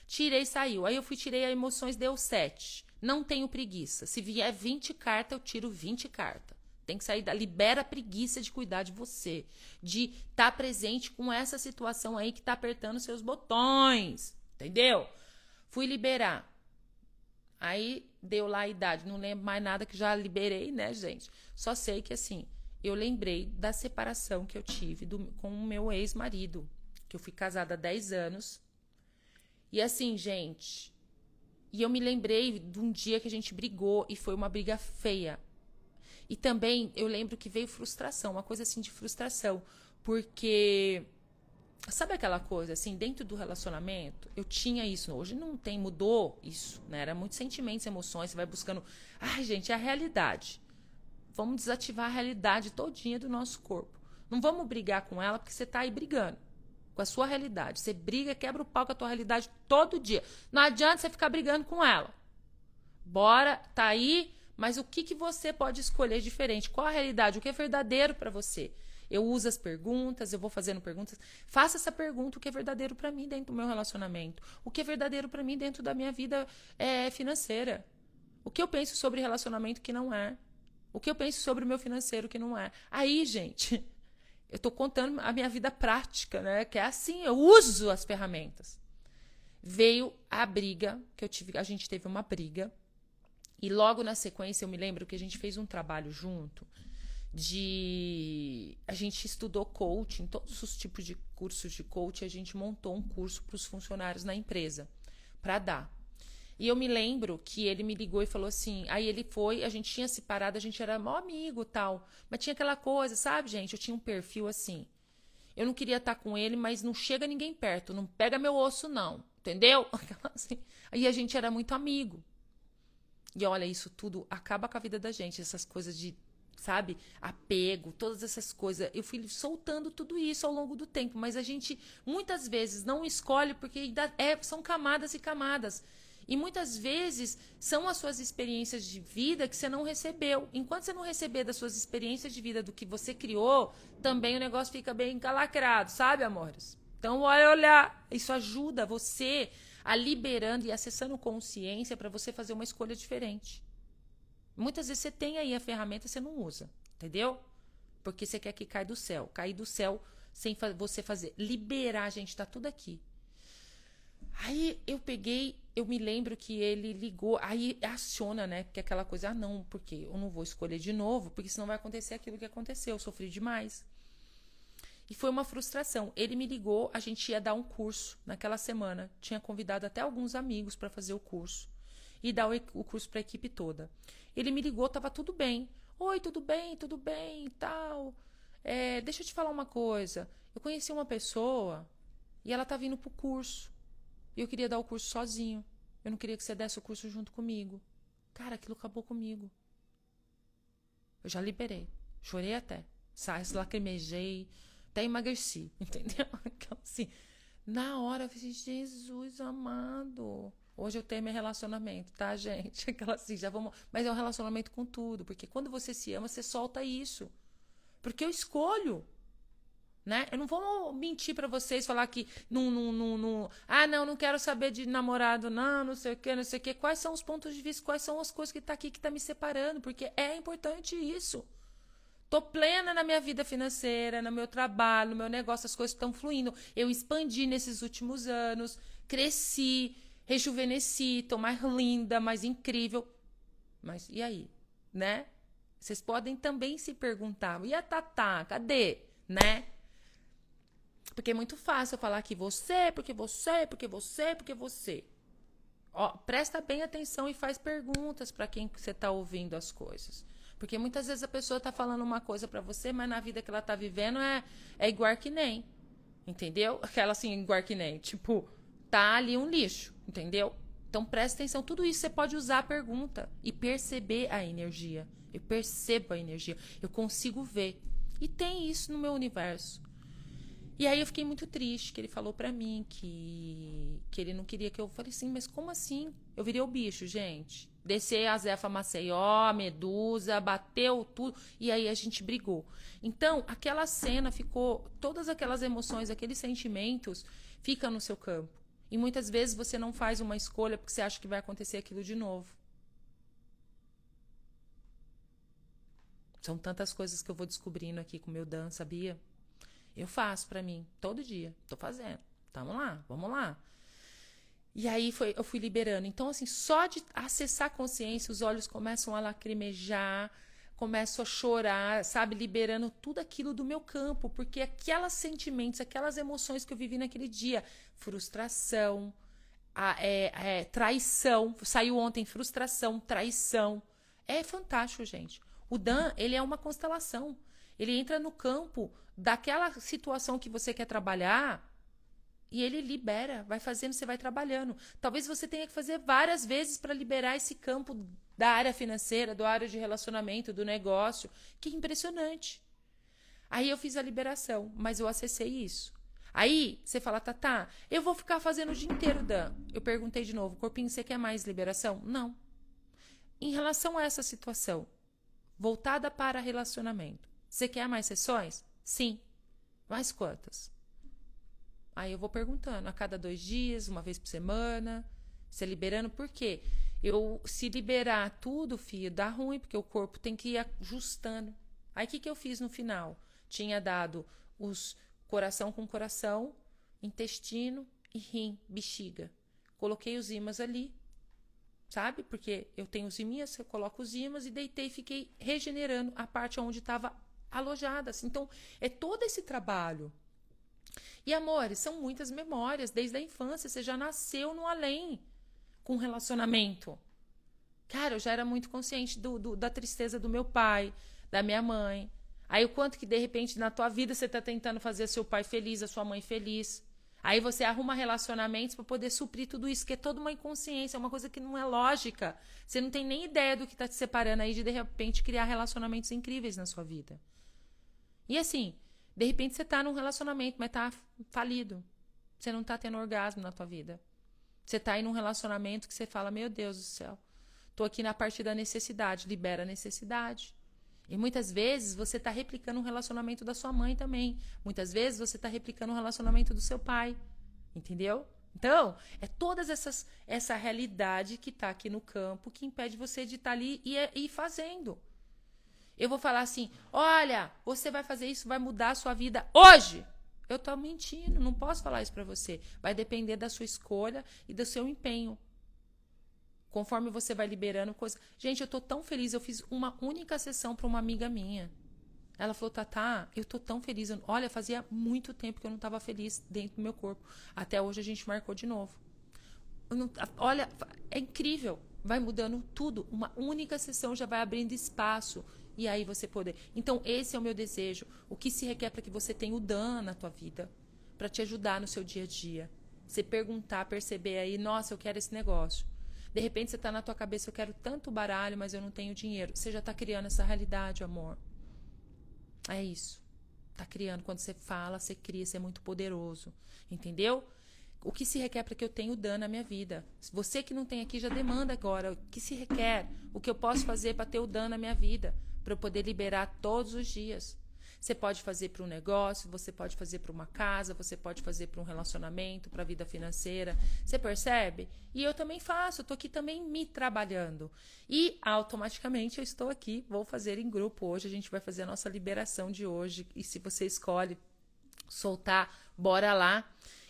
Tirei, saiu. Aí eu fui, tirei a emoções, deu 7. Não tenho preguiça. Se vier 20 cartas, eu tiro 20 cartas. Tem que sair da. Libera a preguiça de cuidar de você. De estar tá presente com essa situação aí que tá apertando seus botões. Entendeu? Fui liberar. Aí deu lá a idade. Não lembro mais nada que já liberei, né, gente? Só sei que assim, eu lembrei da separação que eu tive do, com o meu ex-marido. Que eu fui casada há 10 anos. E assim, gente. E eu me lembrei de um dia que a gente brigou e foi uma briga feia. E também eu lembro que veio frustração, uma coisa assim de frustração, porque sabe aquela coisa assim, dentro do relacionamento, eu tinha isso, hoje não tem, mudou isso, né? Era muitos sentimentos, emoções, você vai buscando, ai, gente, é a realidade. Vamos desativar a realidade todinha do nosso corpo. Não vamos brigar com ela porque você está aí brigando com a sua realidade. Você briga, quebra o pau com a tua realidade todo dia. Não adianta você ficar brigando com ela. Bora, tá aí, mas o que, que você pode escolher diferente? Qual a realidade? O que é verdadeiro para você? Eu uso as perguntas, eu vou fazendo perguntas. Faça essa pergunta: o que é verdadeiro para mim dentro do meu relacionamento? O que é verdadeiro para mim dentro da minha vida é, financeira? O que eu penso sobre relacionamento que não é? O que eu penso sobre o meu financeiro que não é? Aí, gente, <laughs> eu estou contando a minha vida prática, né? Que é assim, eu uso as ferramentas. Veio a briga que eu tive, a gente teve uma briga e logo na sequência eu me lembro que a gente fez um trabalho junto de a gente estudou coaching, todos os tipos de cursos de coaching, a gente montou um curso para os funcionários na empresa para dar. E eu me lembro que ele me ligou e falou assim, aí ele foi, a gente tinha separado, a gente era mó amigo, tal, mas tinha aquela coisa, sabe, gente? Eu tinha um perfil assim. Eu não queria estar com ele, mas não chega ninguém perto, não pega meu osso não, entendeu? <laughs> Assim. Aí a gente era muito amigo. E olha, isso tudo acaba com a vida da gente, essas coisas de, sabe, apego, todas essas coisas. Eu fui soltando tudo isso ao longo do tempo, mas a gente muitas vezes não escolhe porque é, são camadas e camadas. E muitas vezes são as suas experiências de vida que você não recebeu. Enquanto você não receber das suas experiências de vida do que você criou, também o negócio fica bem encalacrado, sabe, amores? Então, olha, isso ajuda você a liberando e acessando consciência para você fazer uma escolha diferente. Muitas vezes você tem aí a ferramenta você não usa, entendeu? Porque você quer que caia do céu. Cair do céu sem fa você fazer. Liberar, gente, tá tudo aqui. Aí eu peguei, eu me lembro que ele ligou, aí aciona, né? Que é aquela coisa, ah, não, porque eu não vou escolher de novo, porque senão vai acontecer aquilo que aconteceu, eu sofri demais. E foi uma frustração. Ele me ligou, a gente ia dar um curso naquela semana. Tinha convidado até alguns amigos para fazer o curso e dar o, curso para a equipe toda. Ele me ligou, tava tudo bem. Oi, tudo bem, tudo bem e tal. É, deixa eu te falar uma coisa. Eu conheci uma pessoa e ela tá vindo pro curso. E eu queria dar o curso sozinho. Eu não queria que você desse o curso junto comigo. Cara, aquilo acabou comigo. Eu já liberei. Chorei até. Sai, lacrimejei até emagreci, <laughs> entendeu? Então, assim, na hora eu falei, Jesus amado. Hoje eu tenho meu relacionamento, tá, gente? <laughs> Aquela assim, já vamos. Mas é um relacionamento com tudo. Porque quando você se ama, você solta isso. Porque eu escolho. Né? Eu não vou mentir para vocês, falar que não, não, não, não, ah, não, não quero saber de namorado, não, não sei o que, não sei o que. Quais são os pontos de vista, quais são as coisas que tá aqui que tá me separando, porque é importante isso. Tô plena na minha vida financeira, no meu trabalho, no meu negócio, as coisas estão fluindo. Eu expandi nesses últimos anos, cresci, rejuvenesci, tô mais linda, mais incrível. Mas e aí, né? Vocês podem também se perguntar: e a Tatá, cadê? Né? Porque é muito fácil eu falar que você, porque você, porque você, porque você. Ó, presta bem atenção e faz perguntas para quem você está ouvindo as coisas. Porque muitas vezes a pessoa tá falando uma coisa para você, mas na vida que ela tá vivendo é, é igual que nem. Entendeu? Aquela assim, igual que nem. Tipo, tá ali um lixo. Entendeu? Então presta atenção. Tudo isso você pode usar a pergunta e perceber a energia. Eu percebo a energia. Eu consigo ver. E tem isso no meu universo. E aí eu fiquei muito triste, que ele falou para mim que, que ele não queria que eu... Falei assim, mas como assim? Eu virei o bicho, gente. Descer a Zefa Maceió, Medusa, bateu tudo. E aí a gente brigou. Então, aquela cena ficou... Todas aquelas emoções, aqueles sentimentos, ficam no seu campo. E muitas vezes você não faz uma escolha porque você acha que vai acontecer aquilo de novo. São tantas coisas que eu vou descobrindo aqui com meu Dan, sabia? Eu faço para mim, todo dia. Tô fazendo. Tamo lá, vamos lá. E aí foi, eu fui liberando. Então, assim, só de acessar a consciência, os olhos começam a lacrimejar, começo a chorar, sabe? Liberando tudo aquilo do meu campo, porque aquelas sentimentos, aquelas emoções que eu vivi naquele dia, frustração, a, é, é, traição, saiu ontem frustração, traição. É fantástico, gente. O Dan, ele é uma constelação. Ele entra no campo daquela situação que você quer trabalhar e ele libera, vai fazendo, você vai trabalhando. Talvez você tenha que fazer várias vezes para liberar esse campo da área financeira, do área de relacionamento, do negócio. Que impressionante. Aí eu fiz a liberação, mas eu acessei isso. Aí você fala, tá, tá, eu vou ficar fazendo o dia inteiro, Dan. Eu perguntei de novo, corpinho, você quer mais liberação? Não. Em relação a essa situação, voltada para relacionamento, você quer mais sessões? Sim. Mais quantas? Aí eu vou perguntando, a cada dois dias, uma vez por semana, se liberando, por quê? Eu, se liberar tudo, filho, dá ruim, porque o corpo tem que ir ajustando. Aí o que, que eu fiz no final? Tinha dado os coração com coração, intestino e rim, bexiga. Coloquei os imãs ali, sabe? Porque eu tenho os iminhas, eu coloco os imãs e deitei e fiquei regenerando a parte onde estava alojada. Então, é todo esse trabalho e, amores, são muitas memórias. Desde a infância, você já nasceu no além com relacionamento. Cara, eu já era muito consciente do, do, da tristeza do meu pai, da minha mãe. Aí o quanto que, de repente, na tua vida você está tentando fazer seu pai feliz, a sua mãe feliz. Aí você arruma relacionamentos para poder suprir tudo isso, que é toda uma inconsciência, é uma coisa que não é lógica. Você não tem nem ideia do que está te separando aí de, de repente, criar relacionamentos incríveis na sua vida. E assim, de repente você tá num relacionamento, mas tá falido. Você não tá tendo orgasmo na tua vida. Você tá aí num relacionamento que você fala: "Meu Deus do céu. Tô aqui na parte da necessidade, libera a necessidade". E muitas vezes você está replicando um relacionamento da sua mãe também. Muitas vezes você está replicando um relacionamento do seu pai. Entendeu? Então, é todas essas essa realidade que está aqui no campo que impede você de estar tá ali e ir fazendo. Eu vou falar assim: olha, você vai fazer isso, vai mudar a sua vida hoje. Eu estou mentindo, não posso falar isso para você. Vai depender da sua escolha e do seu empenho. Conforme você vai liberando coisas. Gente, eu estou tão feliz. Eu fiz uma única sessão para uma amiga minha. Ela falou, Tatá, eu tô tão feliz. Olha, fazia muito tempo que eu não estava feliz dentro do meu corpo. Até hoje a gente marcou de novo. Não, olha, é incrível. Vai mudando tudo. Uma única sessão já vai abrindo espaço e aí você poder. Então, esse é o meu desejo. O que se requer para que você tenha o Dan na tua vida, para te ajudar no seu dia a dia. Você perguntar, perceber aí, nossa, eu quero esse negócio. De repente você está na tua cabeça, eu quero tanto baralho, mas eu não tenho dinheiro. Você já está criando essa realidade, amor. É isso. Está criando. Quando você fala, você cria, você é muito poderoso. Entendeu? O que se requer para que eu tenha o Dan na minha vida? Você que não tem aqui já demanda agora. O que se requer? O que eu posso fazer para ter o Dan na minha vida? Para eu poder liberar todos os dias. Você pode fazer para um negócio, você pode fazer para uma casa, você pode fazer para um relacionamento, para a vida financeira. Você percebe? E eu também faço, estou aqui também me trabalhando. E automaticamente eu estou aqui, vou fazer em grupo hoje. A gente vai fazer a nossa liberação de hoje. E se você escolhe soltar, bora lá.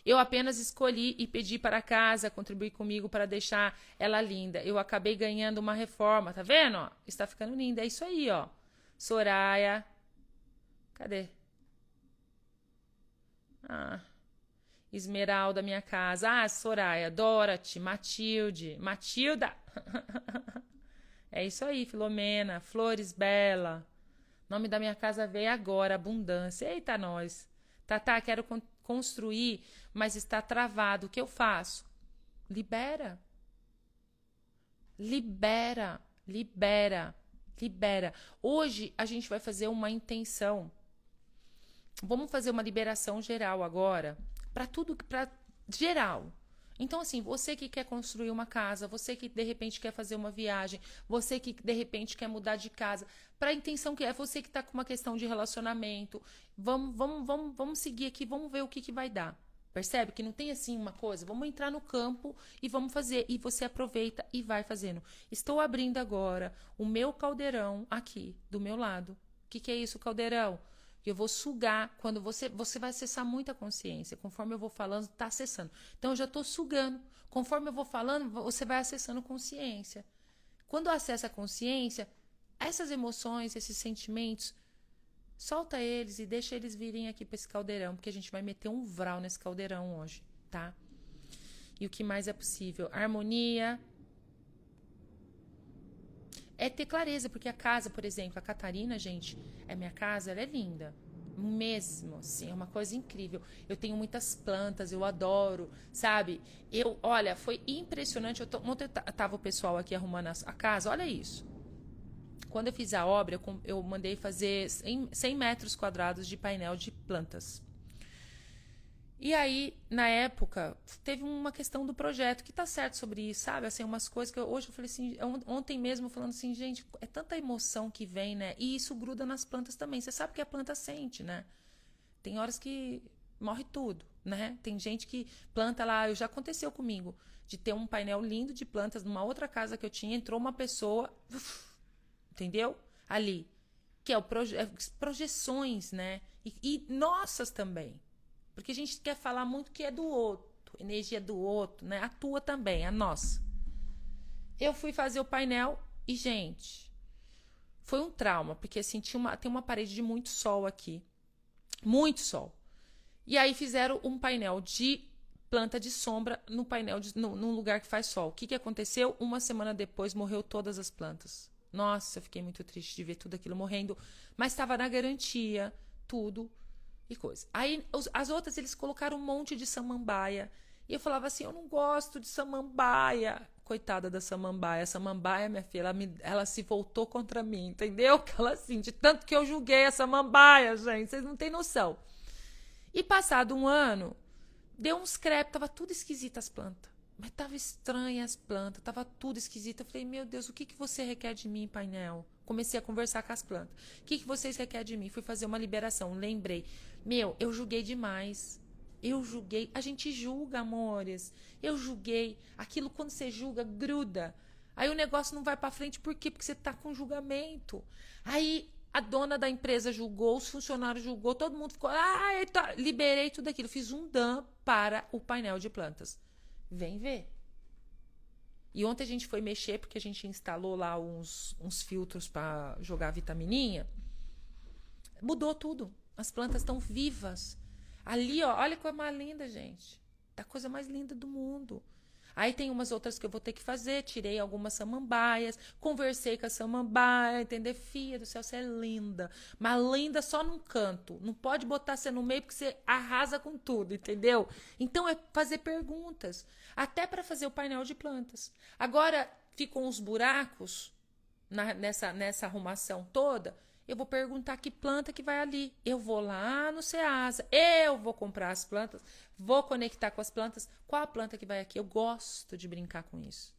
Eu apenas escolhi e pedi para casa contribuir comigo para deixar ela linda. Eu acabei ganhando uma reforma, tá vendo? Está ficando linda. É isso aí, ó. Soraya. Cadê? Ah. Esmeralda, minha casa. Ah, Soraya, Dorothy, Matilde, Matilda. <laughs> é isso aí, Filomena, Flores Bela. Nome da minha casa veio agora, Abundância. Eita, nós. Tatá, quero construir, mas está travado. O que eu faço? Libera. Libera, libera, libera. Hoje a gente vai fazer uma intenção. Vamos fazer uma liberação geral agora, para tudo, para geral. Então, assim, você que quer construir uma casa, você que de repente quer fazer uma viagem, você que de repente quer mudar de casa, para a intenção que é, você que está com uma questão de relacionamento, vamos, vamos, vamos, vamos seguir aqui, vamos ver o que, que vai dar. Percebe que não tem assim uma coisa? Vamos entrar no campo e vamos fazer. E você aproveita e vai fazendo. Estou abrindo agora o meu caldeirão aqui, do meu lado. O que, que é isso, caldeirão? Eu vou sugar. Quando você. Você vai acessar muita consciência. Conforme eu vou falando, está acessando. Então eu já estou sugando. Conforme eu vou falando, você vai acessando consciência. Quando acessa a consciência, essas emoções, esses sentimentos Solta eles e deixa eles virem aqui para esse caldeirão, porque a gente vai meter um vral nesse caldeirão hoje, tá? E o que mais é possível? Harmonia. É ter clareza, porque a casa, por exemplo, a Catarina, gente, é minha casa, ela é linda. Mesmo, assim, é uma coisa incrível. Eu tenho muitas plantas, eu adoro, sabe? Eu, olha, foi impressionante. Eu tô, ontem tava o pessoal aqui arrumando a casa, olha isso quando eu fiz a obra, eu, eu mandei fazer 100 metros quadrados de painel de plantas. E aí, na época, teve uma questão do projeto que tá certo sobre isso, sabe? Assim, umas coisas que eu, hoje eu falei assim, ontem mesmo falando assim, gente, é tanta emoção que vem, né? E isso gruda nas plantas também. Você sabe que a planta sente, né? Tem horas que morre tudo, né? Tem gente que planta lá, já aconteceu comigo, de ter um painel lindo de plantas numa outra casa que eu tinha, entrou uma pessoa, uf, <laughs> entendeu? Ali. Que é o proje é projeções, né? E, e, nossas também. Porque a gente quer falar muito que é do outro, energia do outro, né? A tua também, a nossa. Eu fui fazer o painel e, gente, foi um trauma, porque assim, tinha uma, tem uma parede de muito sol aqui. Muito sol. E aí fizeram um painel de planta de sombra no painel, de, no, num lugar que faz sol. O que, que aconteceu? Uma semana depois morreu todas as plantas. Nossa, eu fiquei muito triste de ver tudo aquilo morrendo, mas estava na garantia, tudo e coisa. Aí as outras eles colocaram um monte de samambaia. E eu falava assim: eu não gosto de samambaia. Coitada da samambaia. A samambaia, minha filha, ela, me, ela se voltou contra mim, entendeu? <laughs> Que ela assim, de tanto que eu julguei a samambaia, gente, vocês não têm noção. E passado um ano, deu uns crepes, tava tudo esquisito as plantas. Mas tava estranha as plantas, tava tudo esquisito. Eu falei, meu Deus, o que, que você requer de mim, painel? Comecei a conversar com as plantas. O que, que vocês requerem de mim? Fui fazer uma liberação. Lembrei. Meu, eu julguei demais. Eu julguei. A gente julga, amores. Eu julguei. Aquilo, quando você julga, gruda. Aí o negócio não vai para frente. Por quê? Porque você tá com julgamento. Aí a dona da empresa julgou, os funcionários julgou, todo mundo ficou. Ah, liberei tudo aquilo. Fiz um DAM para o painel de plantas. Vem ver. E ontem a gente foi mexer porque a gente instalou lá uns, uns filtros para jogar vitamininha. Mudou tudo. As plantas estão vivas. Ali, ó, olha como é linda, gente. É a coisa mais linda do mundo. Aí tem umas outras que eu vou ter que fazer. Tirei algumas samambaias, conversei com a samambaia, entender? Fia do céu, você é linda. Mas linda só num canto. Não pode botar você no meio porque você arrasa com tudo, entendeu? Então é fazer perguntas. Até para fazer o painel de plantas. Agora ficam os buracos na, nessa, nessa arrumação toda eu vou perguntar que planta que vai ali. Eu vou lá no Ceasa, eu vou comprar as plantas, vou conectar com as plantas. Qual a planta que vai aqui? Eu gosto de brincar com isso.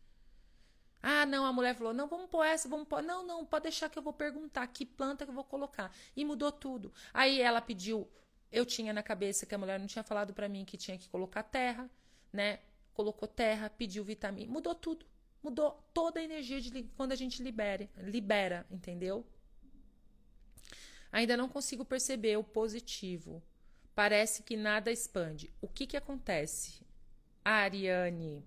Ah, não, a mulher falou: não, vamos pôr essa, vamos pôr. Não, não, pode deixar que eu vou perguntar que planta que eu vou colocar. E mudou tudo. Aí ela pediu, eu tinha na cabeça que a mulher não tinha falado para mim que tinha que colocar terra, né? Colocou terra, pediu vitamina, mudou tudo. Mudou toda a energia de quando a gente libera, libera, entendeu? Ainda não consigo perceber o positivo. Parece que nada expande. O que, que acontece? Ariane,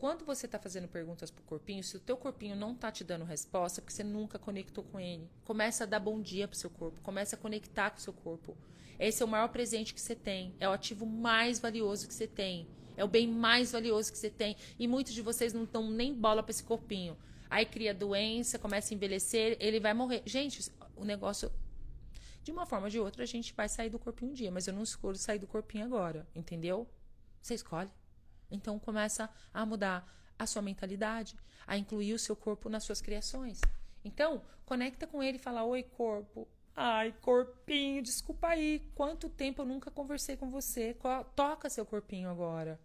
quando você está fazendo perguntas pro corpinho, se o teu corpinho não tá te dando resposta, é porque você nunca conectou com ele. Começa a dar bom dia pro seu corpo, começa a conectar com o seu corpo. Esse é o maior presente que você tem, é o ativo mais valioso que você tem, é o bem mais valioso que você tem. E muitos de vocês não dão nem bola para esse corpinho. Aí cria doença, começa a envelhecer, ele vai morrer. Gente, o negócio. De uma forma ou de outra, a gente vai sair do corpinho um dia, mas eu não escolho sair do corpinho agora, entendeu? Você escolhe. Então começa a mudar a sua mentalidade, a incluir o seu corpo nas suas criações. Então, conecta com ele e fala: Oi, corpo. Ai, corpinho, desculpa aí. Quanto tempo eu nunca conversei com você? Toca seu corpinho agora.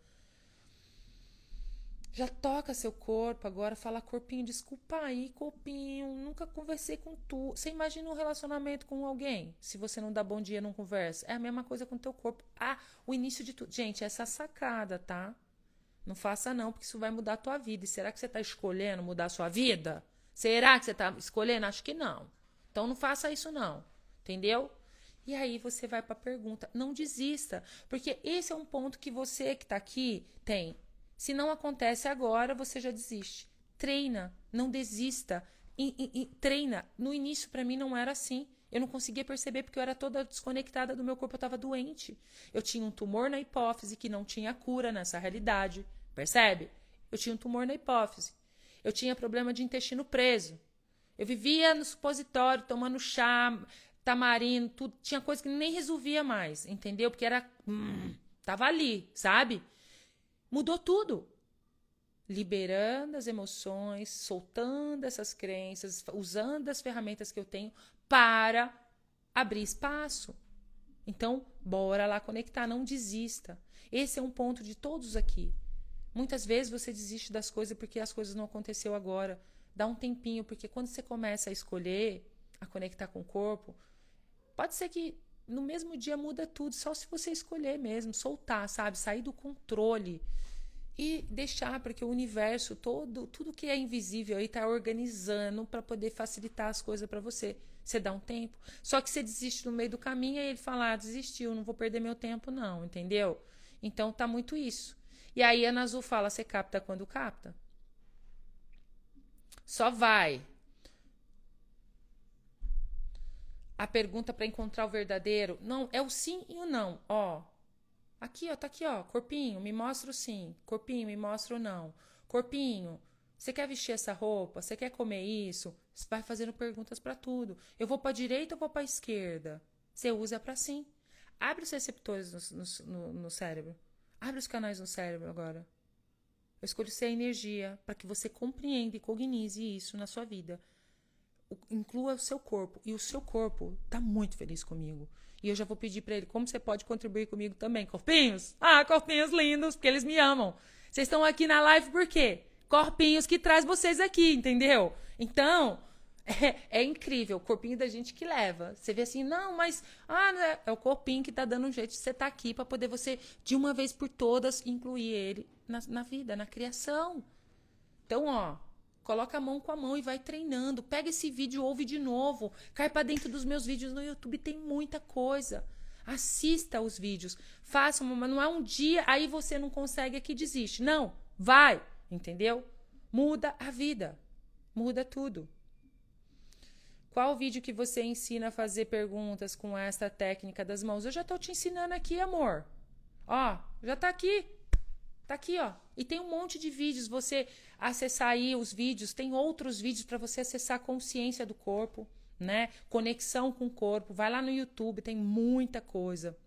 Já toca seu corpo agora, fala corpinho, desculpa aí, corpinho, nunca conversei com tu. Você imagina um relacionamento com alguém, se você não dá bom dia, não conversa. É a mesma coisa com o teu corpo. Ah, o início de tudo. Gente, essa sacada, tá? Não faça não, porque isso vai mudar a tua vida. E será que você está escolhendo mudar a sua vida? Será que você está escolhendo? Acho que não. Então não faça isso não. Entendeu? E aí você vai para a pergunta. Não desista, porque esse é um ponto que você que está aqui tem se não acontece agora, você já desiste. Treina, não desista. E, e, e, treina. No início, para mim, não era assim. Eu não conseguia perceber porque eu era toda desconectada do meu corpo, eu estava doente. Eu tinha um tumor na hipófise que não tinha cura nessa realidade. Percebe? Eu tinha um tumor na hipófise. Eu tinha problema de intestino preso. Eu vivia no supositório, tomando chá, tamarindo, tudo. Tinha coisa que nem resolvia mais, entendeu? Porque era. Hum, tava ali, sabe? Mudou tudo. Liberando as emoções, soltando essas crenças, usando as ferramentas que eu tenho para abrir espaço. Então, bora lá conectar, não desista. Esse é um ponto de todos aqui. Muitas vezes você desiste das coisas porque as coisas não aconteceu agora. Dá um tempinho, porque quando você começa a escolher, a conectar com o corpo, pode ser que no mesmo dia muda tudo, só se você escolher mesmo, soltar, sabe? Sair do controle e deixar para que o universo todo, tudo que é invisível aí tá organizando para poder facilitar as coisas para você. Você dá um tempo. Só que você desiste no meio do caminho e ele fala: ah, desistiu, não vou perder meu tempo, não, entendeu? Então tá muito isso. E aí Ana Azul fala: você capta quando capta? Só vai. A pergunta para encontrar o verdadeiro, não, é o sim e o não. Ó, Aqui, ó, tá aqui, ó. Corpinho, me mostra o sim. Corpinho, me mostra o não. Corpinho, você quer vestir essa roupa? Você quer comer isso? Você vai fazendo perguntas para tudo. Eu vou para direita ou vou para esquerda? Você usa para sim. Abre os receptores no, no, no, cérebro. Abre os canais no cérebro agora. Eu escolho ser a energia para que você compreenda e cognize isso na sua vida. Inclua o seu corpo. E o seu corpo está muito feliz comigo. E eu já vou pedir para ele como você pode contribuir comigo também. Corpinhos? Ah, corpinhos lindos, porque eles me amam. Vocês estão aqui na live por quê? Corpinhos que traz vocês aqui, entendeu? Então, <laughs> é, é, incrível, o corpinho da gente que leva. Você vê assim, não, mas ah, é, é o corpinho que tá dando um jeito de você estar tá aqui para poder você, de uma vez por todas, incluir ele na, na vida, na criação. Então, ó, Coloca a mão com a mão e vai treinando. Pega esse vídeo, ouve de novo. Cai para dentro dos meus vídeos no YouTube, tem muita coisa. Assista os vídeos. Faça mas não é um dia, aí você não consegue aqui desiste. Não, vai, entendeu? Muda a vida. Muda tudo. Qual vídeo que você ensina a fazer perguntas com esta técnica das mãos? Eu já estou te ensinando aqui, amor. Ó, já tá aqui. Tá aqui, ó. E tem um monte de vídeos. Você acessar aí os vídeos, tem outros vídeos para você acessar a consciência do corpo, né? Conexão com o corpo. Vai lá no YouTube, tem muita coisa.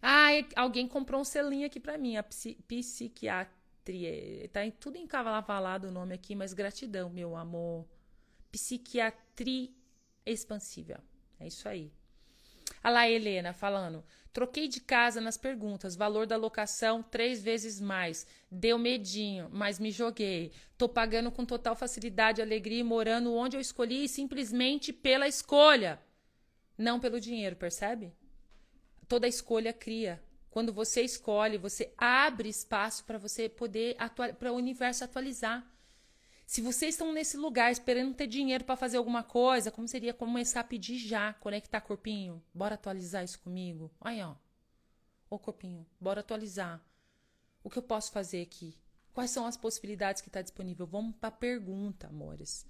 Ah, alguém comprou um selinho aqui para mim, a psiquiatria. Tá em, tudo encavalavalado o nome aqui, mas gratidão, meu amor. Psiquiatria expansiva. É isso aí. Olha lá, Helena falando. Troquei de casa nas perguntas. Valor da locação três vezes mais. Deu medinho, mas me joguei. Tô pagando com total facilidade, alegria e morando onde eu escolhi simplesmente pela escolha. Não pelo dinheiro, percebe? Toda escolha cria. Quando você escolhe, você abre espaço para você poder para o universo atualizar. Se vocês estão nesse lugar esperando ter dinheiro para fazer alguma coisa, como seria começar a pedir já, conectar corpinho? Bora atualizar isso comigo? Aí, ó. Ô corpinho, bora atualizar. O que eu posso fazer aqui? Quais são as possibilidades que está disponível? Vamos para pergunta, amores.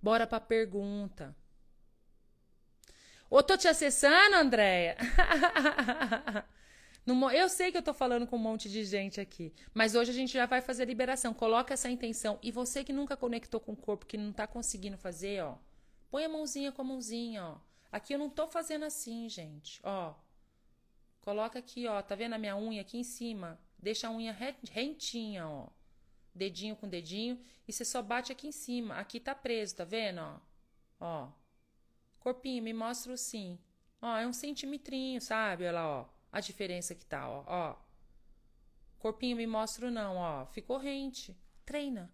Bora para pergunta. Ô, tô te acessando, Andréia? <laughs> eu sei que eu tô falando com um monte de gente aqui, mas hoje a gente já vai fazer a liberação. Coloca essa intenção. E você que nunca conectou com o corpo, que não tá conseguindo fazer, ó, põe a mãozinha com a mãozinha, ó. Aqui eu não tô fazendo assim, gente, ó. Coloca aqui, ó, tá vendo a minha unha aqui em cima? Deixa a unha rentinha, ó. Dedinho com dedinho e você só bate aqui em cima. Aqui tá preso, tá vendo, ó? Ó. Corpinho, me mostra o sim. Ó, é um centimetrinho, sabe? Olha lá, ó a diferença que tá, ó. ó. Corpinho me mostra não, ó. Ficou rente. Treina.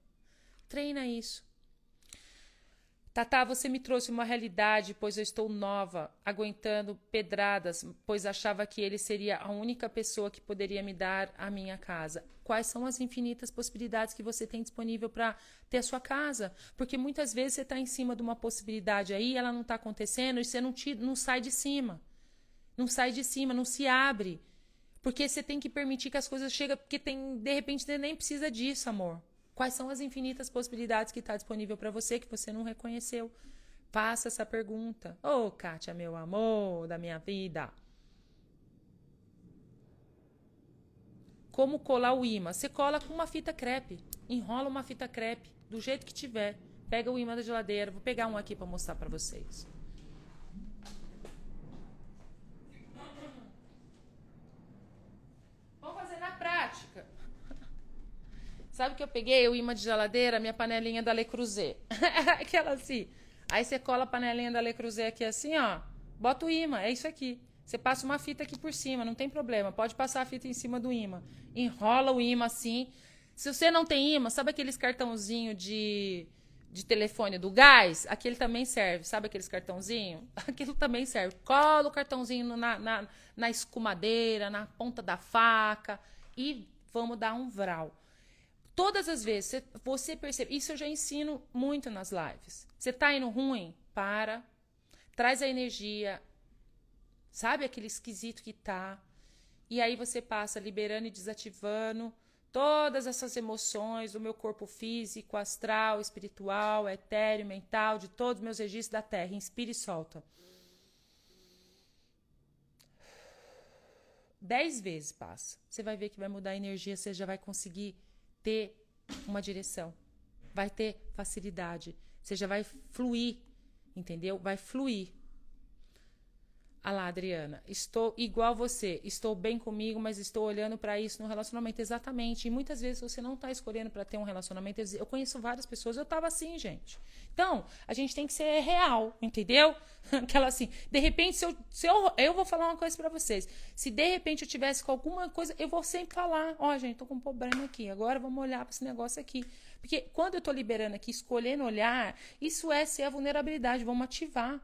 Treina isso. Tatá, você me trouxe uma realidade, pois eu estou nova, aguentando pedradas, pois achava que ele seria a única pessoa que poderia me dar a minha casa. Quais são as infinitas possibilidades que você tem disponível para ter a sua casa? Porque muitas vezes você está em cima de uma possibilidade aí, ela não está acontecendo e você não, te, não sai de cima. Não sai de cima, não se abre. Porque você tem que permitir que as coisas cheguem, porque tem, de repente você nem precisa disso, amor. Quais são as infinitas possibilidades que está disponível para você que você não reconheceu? Faça essa pergunta. Ô, oh, Kátia, meu amor da minha vida. Como colar o imã? Você cola com uma fita crepe. Enrola uma fita crepe do jeito que tiver. Pega o imã da geladeira. Vou pegar um aqui para mostrar para vocês. Vamos fazer na prática. Sabe que eu peguei o imã de geladeira, minha panelinha da Le Creuset. <laughs> Aquela assim. Aí você cola a panelinha da Le Creuset aqui assim, ó. Bota o imã, é isso aqui. Você passa uma fita aqui por cima, não tem problema. Pode passar a fita em cima do imã. Enrola o imã assim. Se você não tem imã, sabe aqueles cartãozinho de, de telefone do gás? Aquele também serve. Sabe aqueles cartãozinho? <laughs> Aquilo também serve. Cola o cartãozinho na, na, na escumadeira, na ponta da faca e vamos dar um vral. Todas as vezes você percebe, isso eu já ensino muito nas lives. Você tá indo ruim? Para. Traz a energia. Sabe aquele esquisito que tá? E aí você passa liberando e desativando todas essas emoções do meu corpo físico, astral, espiritual, etéreo, mental, de todos os meus registros da Terra. Inspira e solta. Dez vezes passa. Você vai ver que vai mudar a energia, você já vai conseguir ter uma direção, vai ter facilidade, você já vai fluir, entendeu? Vai fluir. Ah lá, Adriana, estou igual você, estou bem comigo, mas estou olhando para isso no relacionamento. Exatamente. E muitas vezes você não está escolhendo para ter um relacionamento. Eu conheço várias pessoas, eu estava assim, gente. Então, a gente tem que ser real, entendeu? <laughs> Aquela assim, de repente, se eu, se eu, eu vou falar uma coisa para vocês. Se de repente eu tivesse com alguma coisa, eu vou sempre falar: Ó, oh, gente, tô com um problema aqui, agora vamos olhar para esse negócio aqui. Porque quando eu estou liberando aqui, escolhendo olhar, isso é ser a vulnerabilidade, vamos ativar.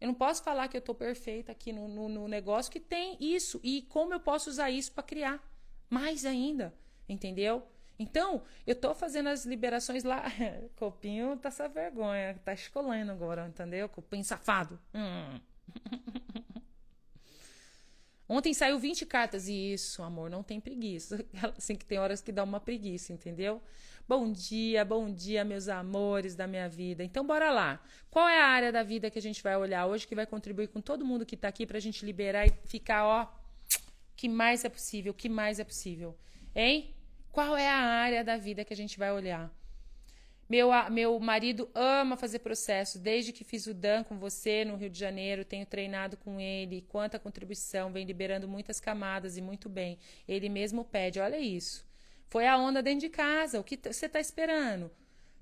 Eu não posso falar que eu estou perfeita aqui no, no, no, negócio que tem isso. E como eu posso usar isso para criar mais ainda. Entendeu? Então, eu estou fazendo as liberações lá. <laughs> Copinho tá essa vergonha. Tá escolhendo agora, entendeu? Copinho safado. Hum. Ontem saiu 20 cartas. E isso, amor, não tem preguiça. <laughs> Assim que tem horas que dá uma preguiça, entendeu? Bom dia, bom dia, meus amores da minha vida. Então, bora lá. Qual é a área da vida que a gente vai olhar hoje que vai contribuir com todo mundo que está aqui para a gente liberar e ficar, ó, que mais é possível, que mais é possível, hein? Qual é a área da vida que a gente vai olhar? Meu, meu marido ama fazer processo. Desde que fiz o DAN com você no Rio de Janeiro, tenho treinado com ele. Quanta contribuição, vem liberando muitas camadas e muito bem. Ele mesmo pede, olha isso. Foi a onda dentro de casa. O que você está esperando?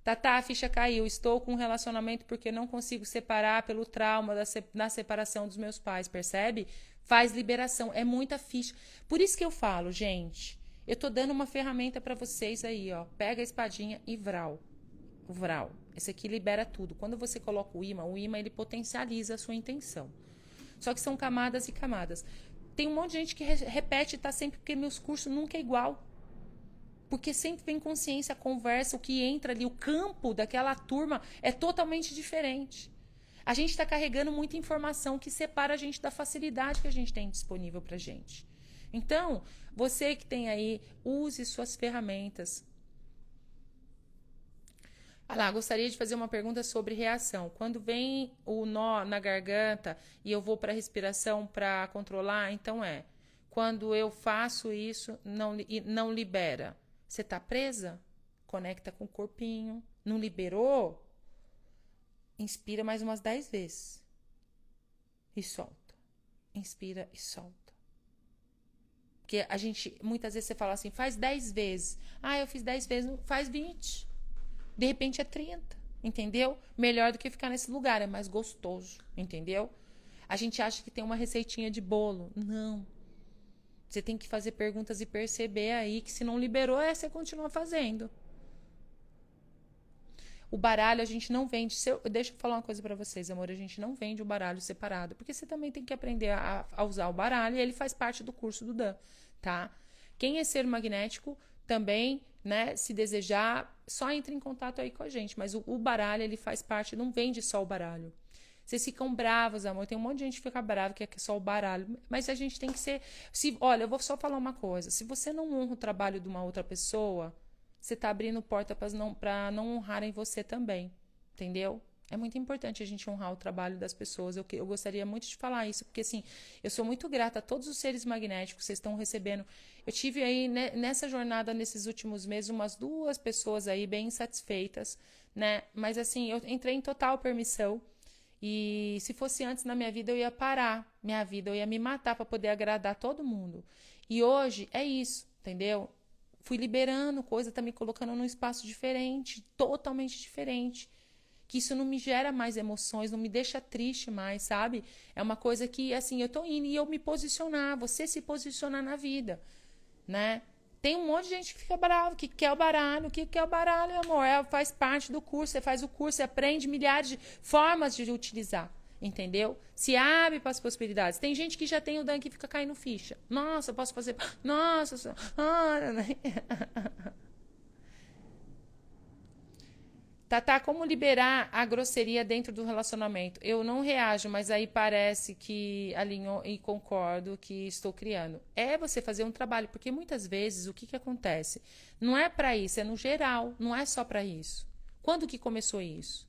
Tatá, a ficha caiu. Estou com um relacionamento porque não consigo separar pelo trauma da, se da separação dos meus pais, percebe? Faz liberação. É muita ficha. Por isso que eu falo, gente. Eu tô dando uma ferramenta para vocês aí, ó. Pega a espadinha e vral. O vral. Esse aqui libera tudo. Quando você coloca o imã, o imã ele potencializa a sua intenção. Só que são camadas e camadas. Tem um monte de gente que re repete, tá sempre porque meus cursos nunca é igual. Porque sempre vem consciência, conversa, o que entra ali, o campo daquela turma é totalmente diferente. A gente está carregando muita informação que separa a gente da facilidade que a gente tem disponível para gente. Então, você que tem aí, use suas ferramentas. Ah lá, gostaria de fazer uma pergunta sobre reação. Quando vem o nó na garganta e eu vou para a respiração para controlar, então é. Quando eu faço isso, não, não libera. Você está presa? Conecta com o corpinho. Não liberou? Inspira mais umas 10 vezes. E solta. Inspira e solta. Porque a gente, muitas vezes você fala assim, faz 10 vezes. Ah, eu fiz 10 vezes, faz 20. De repente é 30. Entendeu? Melhor do que ficar nesse lugar, é mais gostoso. Entendeu? A gente acha que tem uma receitinha de bolo. Não. Você tem que fazer perguntas e perceber aí que se não liberou, é você continua fazendo. O baralho a gente não vende. Eu, deixa eu falar uma coisa para vocês, amor. A gente não vende o baralho separado, porque você também tem que aprender a, a usar o baralho e ele faz parte do curso do Dan, tá? Quem é ser magnético também, né, se desejar, só entre em contato aí com a gente. Mas o, o baralho, ele faz parte, não vende só o baralho. Vocês ficam bravos, amor. Tem um monte de gente que fica brava, que é só o baralho. Mas a gente tem que ser. Se, olha, eu vou só falar uma coisa. Se você não honra o trabalho de uma outra pessoa, você está abrindo porta para não, não honrarem você também. Entendeu? É muito importante a gente honrar o trabalho das pessoas. Eu, eu gostaria muito de falar isso, porque assim, eu sou muito grata a todos os seres magnéticos que vocês estão recebendo. Eu tive aí né, nessa jornada, nesses últimos meses, umas duas pessoas aí bem insatisfeitas, né? Mas assim, eu entrei em total permissão. E se fosse antes na minha vida, eu ia parar minha vida, eu ia me matar para poder agradar todo mundo. E hoje é isso, entendeu? Fui liberando coisa, tá me colocando num espaço diferente, totalmente diferente que isso não me gera mais emoções, não me deixa triste mais, sabe? É uma coisa que, assim, eu tô indo e eu me posicionar, você se posicionar na vida, né? Tem um monte de gente que fica bravo, que quer o baralho, que quer o baralho, amor. É, faz parte do curso, você faz o curso, você aprende milhares de formas de utilizar, entendeu? Se abre para as possibilidades. Tem gente que já tem o Dan que fica caindo ficha. Nossa, posso fazer. Nossa, ah, <laughs> Tatá, como liberar a grosseria dentro do relacionamento? Eu não reajo, mas aí parece que alinhou e concordo que estou criando. É você fazer um trabalho, porque muitas vezes o que, que acontece? Não é para isso, é no geral, não é só para isso. Quando que começou isso?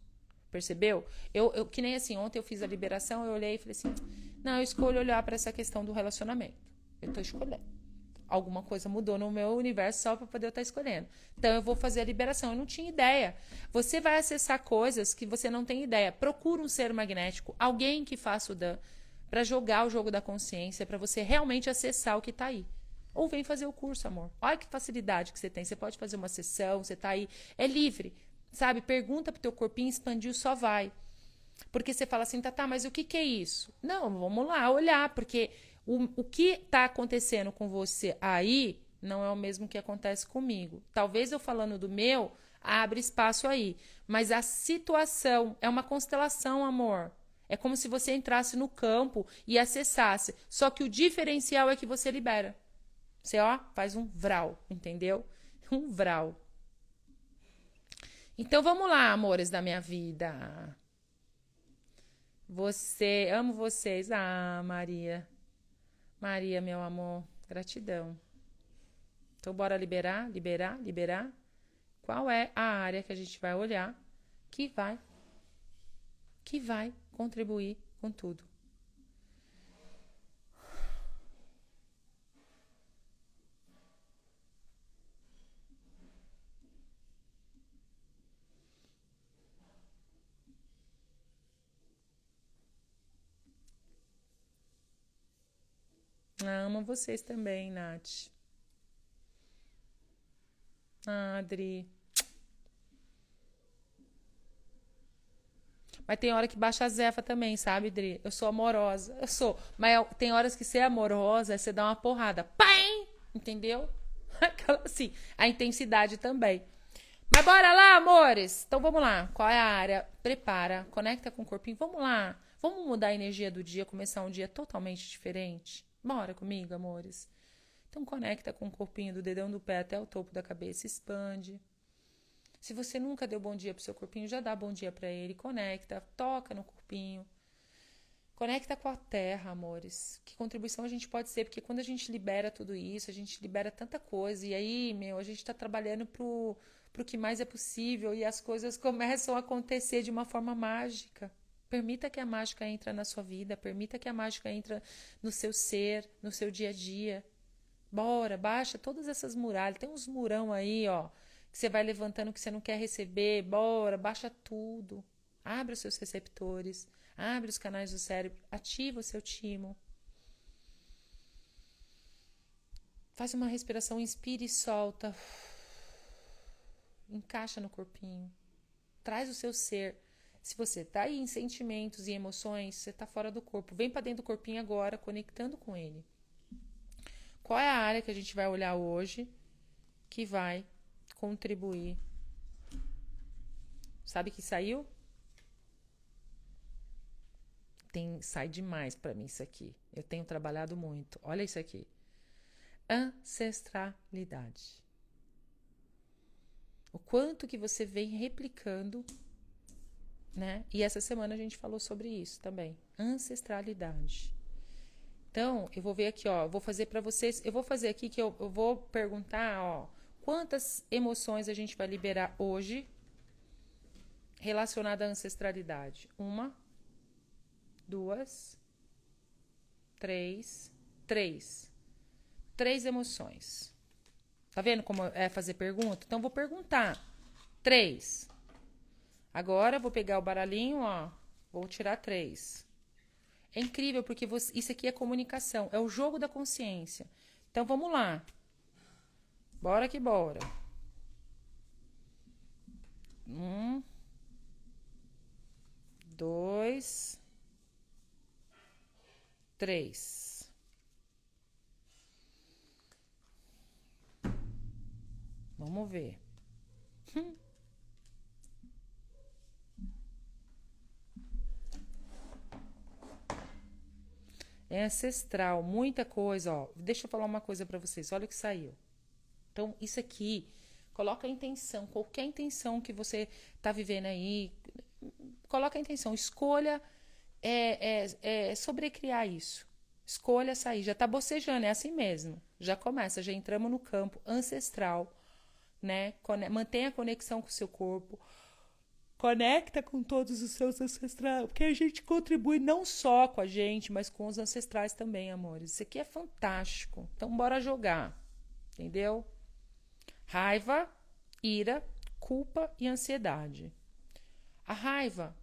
Percebeu? Eu, eu, que nem assim, ontem eu fiz a liberação, eu olhei e falei assim: não, eu escolho olhar para essa questão do relacionamento. Eu estou escolhendo alguma coisa mudou no meu universo só para poder eu estar tá escolhendo. Então eu vou fazer a liberação. Eu não tinha ideia. Você vai acessar coisas que você não tem ideia. Procura um ser magnético, alguém que faça o Dan, para jogar o jogo da consciência, para você realmente acessar o que está aí. Ou vem fazer o curso, amor. Olha que facilidade que você tem. Você pode fazer uma sessão, você está aí. É livre. Sabe? Pergunta pro teu corpinho, expandiu, só vai. Porque você fala assim, tá, tá, mas o que, que é isso? Não, vamos lá olhar, porque o, o que está acontecendo com você aí não é o mesmo que acontece comigo. Talvez eu falando do meu, abre espaço aí. Mas a situação é uma constelação, amor. É como se você entrasse no campo e acessasse. Só que o diferencial é que você libera. Você, ó, faz um vral, entendeu? Um vral. Então vamos lá, amores da minha vida. Você, amo vocês. Ah, Maria. Maria, meu amor, gratidão. Então, bora liberar, liberar, liberar. Qual é a área que a gente vai olhar que vai que vai contribuir com tudo? Amo vocês também, Nath. Ah, Adri. Mas tem hora que baixa a zefa também, sabe, Adri? Eu sou amorosa. Eu sou. Mas tem horas que ser amorosa é você dar uma porrada. Pai! Entendeu? <laughs> Aquela assim. A intensidade também. Mas bora lá, amores! Então vamos lá. Qual é a área? Prepara, conecta com o corpinho. Vamos lá. Vamos mudar a energia do dia, começar um dia totalmente diferente. Bora comigo, amores. Então conecta com o corpinho do dedão do pé até o topo da cabeça, expande. Se você nunca deu bom dia pro seu corpinho, já dá bom dia para ele, conecta, toca no corpinho. Conecta com a terra, amores. Que contribuição a gente pode ser, porque quando a gente libera tudo isso, a gente libera tanta coisa. E aí, meu, a gente está trabalhando pro, pro que mais é possível e as coisas <laughs> começam a acontecer de uma forma mágica. Permita que a mágica entre na sua vida, permita que a mágica entre no seu ser, no seu dia a dia. Bora, baixa todas essas muralhas. Tem uns murão aí, ó, que você vai levantando que você não quer receber. Bora, baixa tudo. Abre os seus receptores, abre os canais do cérebro, ativa o seu timo. Faz uma respiração, inspira e solta. Encaixa no corpinho. Traz o seu ser se você está aí em sentimentos e emoções, você está fora do corpo. Vem para dentro do corpinho agora, conectando com ele. Qual é a área que a gente vai olhar hoje que vai contribuir? Sabe que saiu? Tem, sai demais para mim isso aqui. Eu tenho trabalhado muito. Olha isso aqui. Ancestralidade. O quanto que você vem replicando, né? E essa semana a gente falou sobre isso também. Ancestralidade. Então, eu vou ver aqui, ó, vou fazer para vocês, eu vou fazer aqui que eu, eu vou perguntar, ó, quantas emoções a gente vai liberar hoje relacionada à ancestralidade? Uma, duas, três, três. Três emoções. Tá vendo como é fazer pergunta? Então, vou perguntar. Três. Agora, vou pegar o baralhinho, ó. Vou tirar três. É incrível porque você, isso aqui é comunicação, é o jogo da consciência. Então vamos lá. Bora que bora. Um, dois, três. Vamos ver. Hum. É ancestral, muita coisa, ó. Deixa eu falar uma coisa para vocês. Olha o que saiu. Então, isso aqui, coloca a intenção, qualquer intenção que você tá vivendo aí, coloca a intenção, escolha é, é, é sobrecriar isso. Escolha sair, já tá bocejando, é assim mesmo. Já começa, já entramos no campo ancestral, né? Mantenha a conexão com o seu corpo Conecta com todos os seus ancestrais, porque a gente contribui não só com a gente, mas com os ancestrais também, amores. Isso aqui é fantástico. Então, bora jogar. Entendeu? Raiva, ira, culpa e ansiedade. A raiva,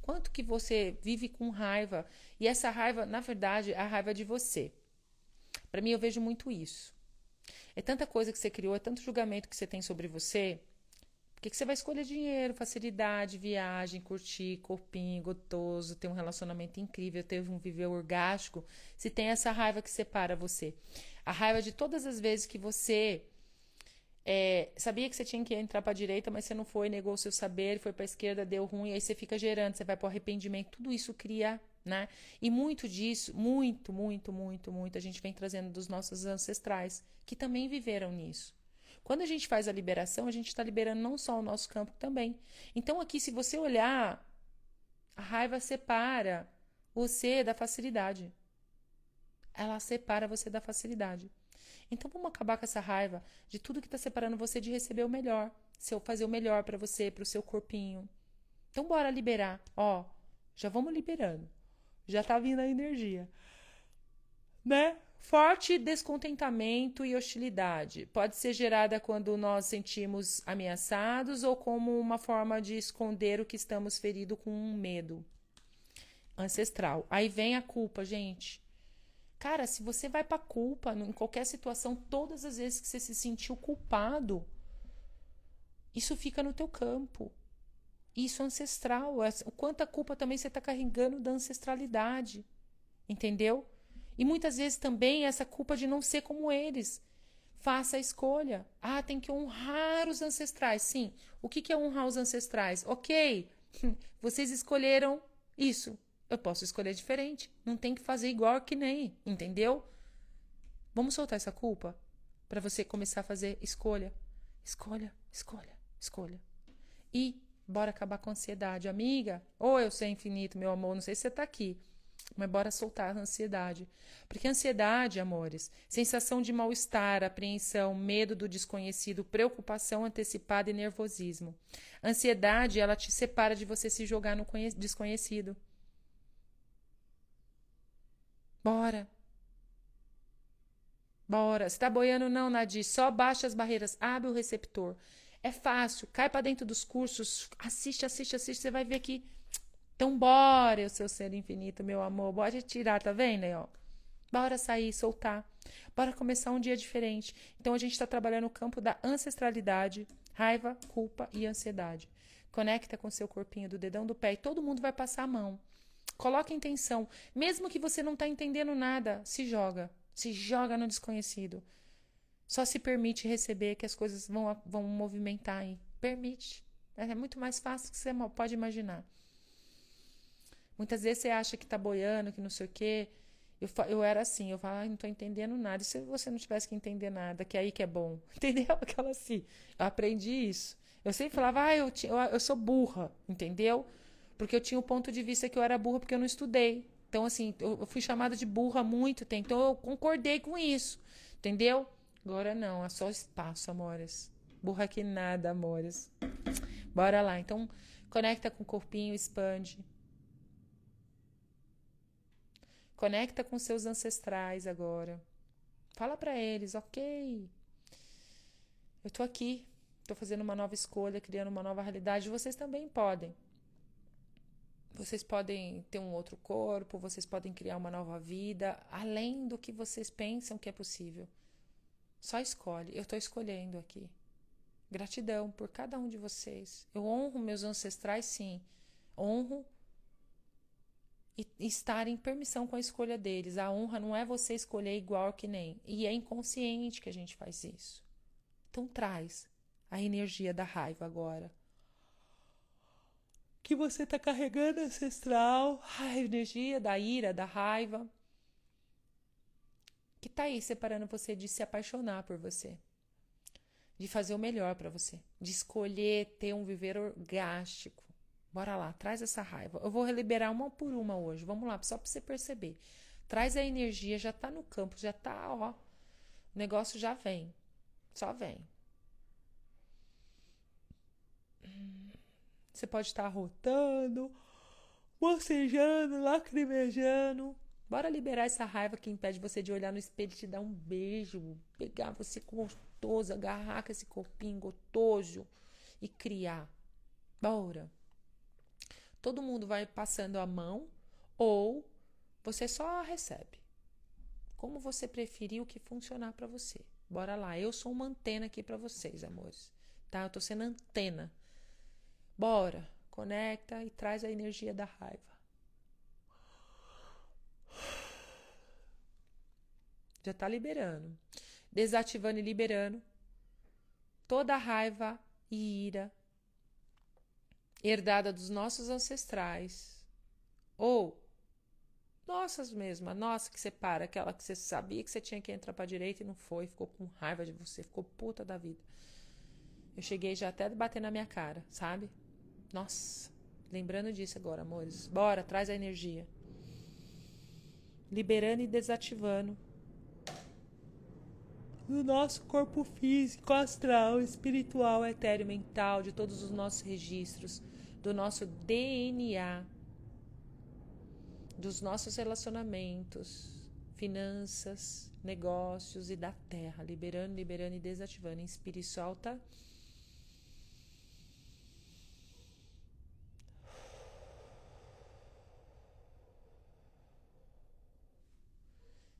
quanto que você vive com raiva? E essa raiva, na verdade, é a raiva de você. Para mim, eu vejo muito isso. É tanta coisa que você criou, é tanto julgamento que você tem sobre você, por que, que você vai escolher dinheiro, facilidade, viagem, curtir, corpinho, gotoso, ter um relacionamento incrível, ter um viver orgástico, se tem essa raiva que separa você? A raiva de todas as vezes que você é, sabia que você tinha que entrar para a direita, mas você não foi, negou o seu saber, foi para a esquerda, deu ruim, aí você fica gerando, você vai para o arrependimento, tudo isso cria, né? E muito disso, muito, muito, muito, muito, a gente vem trazendo dos nossos ancestrais, que também viveram nisso. Quando a gente faz a liberação, a gente está liberando não só o nosso campo também. Então, aqui, se você olhar, a raiva separa você da facilidade. Ela separa você da facilidade. Então, vamos acabar com essa raiva de tudo que está separando você de receber o melhor. Se eu fazer o melhor para você, para o seu corpinho. Então, bora liberar. Ó, já vamos liberando. Já tá vindo a energia. Né? Forte descontentamento e hostilidade pode ser gerada quando nós sentimos ameaçados ou como uma forma de esconder o que estamos feridos com um medo ancestral. Aí vem a culpa, gente. Cara, se você vai para culpa em qualquer situação, todas as vezes que você se sentiu culpado, isso fica no teu campo. Isso é ancestral. O quanta culpa também você está carregando da ancestralidade. Entendeu? E muitas vezes também essa culpa de não ser como eles. Faça a escolha. Ah, tem que honrar os ancestrais. Sim. O que é honrar os ancestrais? Ok, <laughs> vocês escolheram isso. Eu posso escolher diferente. Não tem que fazer igual que nem, entendeu? Vamos soltar essa culpa para você começar a fazer escolha. Escolha, escolha, escolha. E bora acabar com a ansiedade. Amiga, ou eu sei infinito, meu amor, não sei se você está aqui. Mas bora soltar a ansiedade. Porque ansiedade, amores, sensação de mal-estar, apreensão, medo do desconhecido, preocupação antecipada e nervosismo. Ansiedade, ela te separa de você se jogar no desconhecido. Bora. Bora. Você tá boiando não, Nadir? Só baixa as barreiras, abre o receptor. É fácil, cai para dentro dos cursos, assiste, assiste, assiste, você vai ver que então, bora, o seu ser infinito, meu amor, bora tirar, tá vendo aí, ó? Bora sair, soltar. Bora começar um dia diferente. Então, a gente está trabalhando o campo da ancestralidade, raiva, culpa e ansiedade. Conecta com seu corpinho do dedão do pé e todo mundo vai passar a mão. Coloque intenção. Mesmo que você não está entendendo nada, se joga. Se joga no desconhecido. Só se permite receber que as coisas vão, vão movimentar aí. Permite. É muito mais fácil que você pode imaginar. Muitas vezes você acha que tá boiando, que não sei o quê. Eu, eu era assim, eu falava, ah, não tô entendendo nada. E se você não tivesse que entender nada, que é aí que é bom? <laughs> Entendeu? Aquela assim. Eu aprendi isso. Eu sempre falava, ah, eu, eu, eu sou burra, entendeu? Porque eu tinha o ponto de vista que eu era burra porque eu não estudei. Então, assim, eu, eu fui chamada de burra muito tempo. Então, eu concordei com isso, entendeu? Agora não, é só espaço, amores. Burra que nada, amores. Bora lá. Então, conecta com o corpinho, expande. Conecta com seus ancestrais agora. Fala para eles, ok. Eu tô aqui, tô fazendo uma nova escolha, criando uma nova realidade. Vocês também podem. Vocês podem ter um outro corpo, vocês podem criar uma nova vida, além do que vocês pensam que é possível. Só escolhe. Eu estou escolhendo aqui. Gratidão por cada um de vocês. Eu honro meus ancestrais, sim. Honro e estar em permissão com a escolha deles. A honra não é você escolher igual que nem. E é inconsciente que a gente faz isso. Então traz a energia da raiva agora. Que você está carregando ancestral, a energia da ira, da raiva. Que está aí separando você de se apaixonar por você. De fazer o melhor para você. De escolher ter um viver orgástico Bora lá, traz essa raiva. Eu vou liberar uma por uma hoje. Vamos lá, só para você perceber. Traz a energia, já tá no campo, já tá, ó. O negócio já vem. Só vem. Você pode estar tá rotando, bocejando, lacrimejando. Bora liberar essa raiva que impede você de olhar no espelho e te dar um beijo, pegar você gostoso, agarrar com esse corpinho gostoso e criar. Bora todo mundo vai passando a mão ou você só recebe. Como você preferir o que funcionar para você. Bora lá, eu sou uma antena aqui para vocês, amores. Tá? Eu tô sendo antena. Bora, conecta e traz a energia da raiva. Já tá liberando. Desativando e liberando toda a raiva e ira herdada dos nossos ancestrais, ou nossas mesmo, a nossa que separa, aquela que você sabia que você tinha que entrar para direita e não foi, ficou com raiva de você, ficou puta da vida. Eu cheguei já até bater na minha cara, sabe? Nossa, lembrando disso agora, amores. Bora, traz a energia. Liberando e desativando no nosso corpo físico, astral, espiritual, etéreo, mental, de todos os nossos registros, do nosso DNA, dos nossos relacionamentos, finanças, negócios e da terra, liberando, liberando e desativando. Inspire e solta.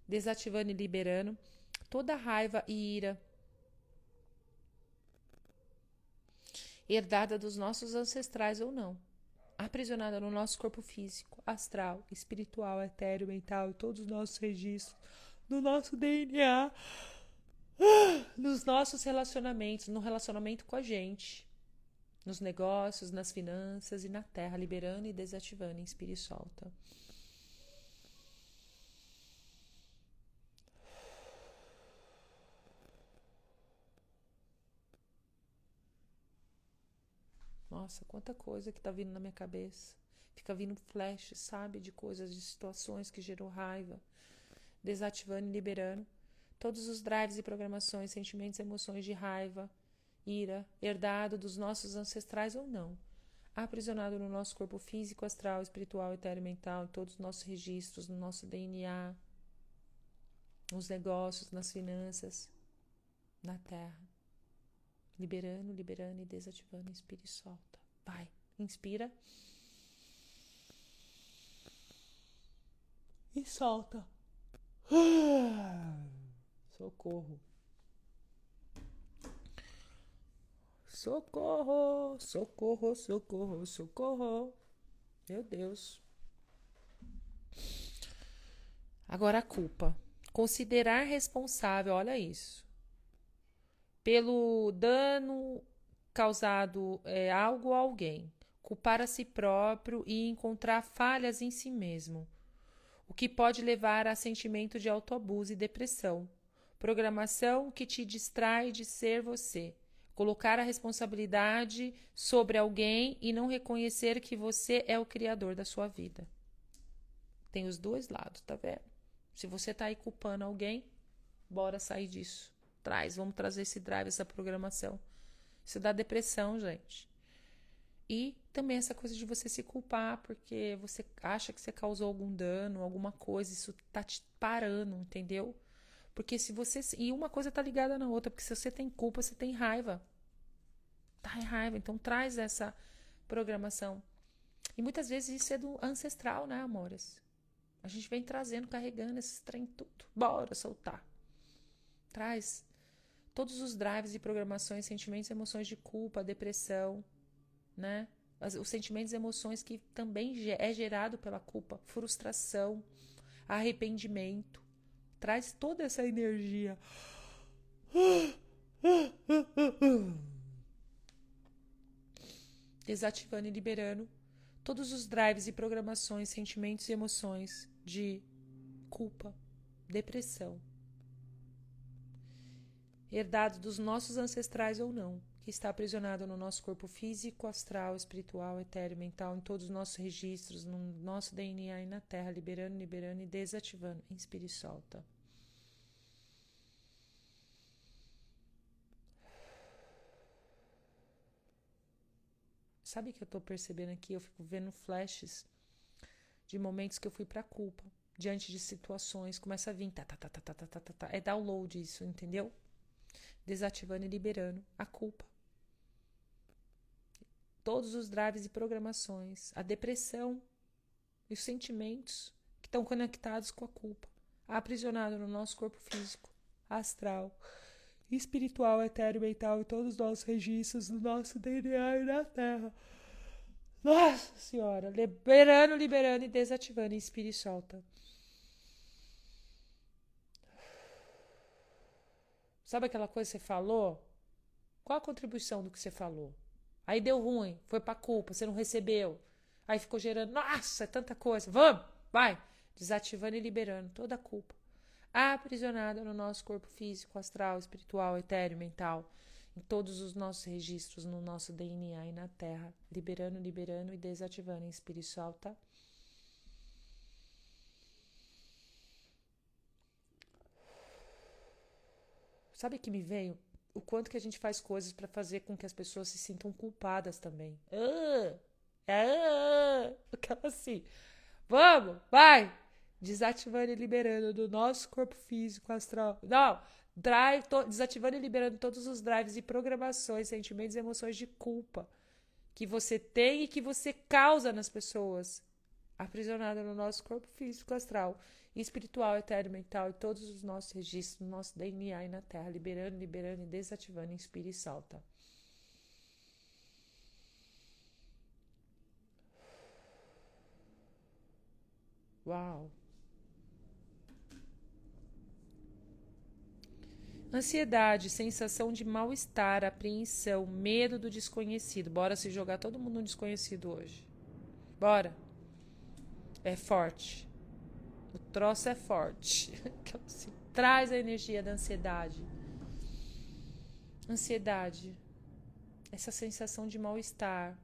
Desativando e liberando toda raiva e ira herdada dos nossos ancestrais ou não, aprisionada no nosso corpo físico, astral, espiritual, etéreo, mental e todos os nossos registros, no nosso DNA, nos nossos relacionamentos, no relacionamento com a gente, nos negócios, nas finanças e na terra, liberando e desativando, inspire e solta. Nossa, quanta coisa que tá vindo na minha cabeça. Fica vindo flash, sabe, de coisas, de situações que gerou raiva. Desativando e liberando todos os drives e programações, sentimentos, emoções de raiva, ira, herdado dos nossos ancestrais ou não, aprisionado no nosso corpo físico, astral, espiritual, etéreo, mental, em todos os nossos registros, no nosso DNA, nos negócios, nas finanças, na terra. Liberando, liberando e desativando. Inspira e solta. Vai. Inspira. E solta. <sighs> Socorro. Socorro, socorro, socorro, socorro. Meu Deus. Agora a culpa. Considerar responsável, olha isso, pelo dano causado é, algo a alguém, culpar a si próprio e encontrar falhas em si mesmo, o que pode levar a sentimento de autoabuso e depressão. Programação que te distrai de ser você. Colocar a responsabilidade sobre alguém e não reconhecer que você é o criador da sua vida. Tem os dois lados, tá vendo? Se você tá aí culpando alguém, bora sair disso. Traz, vamos trazer esse drive, essa programação. Isso dá depressão, gente. E também essa coisa de você se culpar porque você acha que você causou algum dano, alguma coisa, isso tá te parando, entendeu? Porque se você. E uma coisa tá ligada na outra, porque se você tem culpa, você tem raiva. Tá em raiva. Então traz essa programação. E muitas vezes isso é do ancestral, né, amores? A gente vem trazendo, carregando esses trem tudo. Bora soltar. Traz todos os drives e programações, sentimentos, emoções de culpa, depressão, né? Os sentimentos e emoções que também é gerado pela culpa, frustração, arrependimento. Traz toda essa energia. Desativando e liberando todos os drives e programações, sentimentos e emoções de culpa, depressão, herdado dos nossos ancestrais ou não, que está aprisionado no nosso corpo físico, astral, espiritual, etéreo, mental, em todos os nossos registros, no nosso DNA e na Terra, liberando, liberando e desativando. Inspire e solta. Sabe que eu estou percebendo aqui? Eu fico vendo flashes de momentos que eu fui para culpa, diante de situações, começa a vir, tá, tá, tá, tá, tá, tá, tá, tá, é download isso, entendeu? Desativando e liberando a culpa todos os drives e programações, a depressão e os sentimentos que estão conectados com a culpa, aprisionado no nosso corpo físico, astral, espiritual, etéreo, mental e todos os nossos registros do nosso DNA e na Terra. Nossa Senhora, liberando, liberando e desativando, inspire e solta. Sabe aquela coisa que você falou? Qual a contribuição do que você falou? Aí deu ruim, foi pra culpa, você não recebeu. Aí ficou gerando, nossa, é tanta coisa. Vamos, vai. Desativando e liberando toda a culpa. Aprisionada no nosso corpo físico, astral, espiritual, etéreo, mental. Em todos os nossos registros, no nosso DNA e na Terra. Liberando, liberando e desativando. Inspire e solta. Sabe que me veio? o quanto que a gente faz coisas para fazer com que as pessoas se sintam culpadas também. Ah, ah, aquela assim. Vamos, vai! Desativando e liberando do nosso corpo físico astral. Não! Drive, to, desativando e liberando todos os drives e programações, sentimentos e emoções de culpa que você tem e que você causa nas pessoas, aprisionada no nosso corpo físico astral espiritual, etéreo, mental e todos os nossos registros, no nosso DNA e na Terra, liberando, liberando e desativando, inspira e salta. Uau! Ansiedade, sensação de mal-estar, apreensão, medo do desconhecido. Bora se jogar todo mundo no desconhecido hoje. Bora. É forte. Troço é forte. <laughs> Traz a energia da ansiedade. Ansiedade. Essa sensação de mal-estar.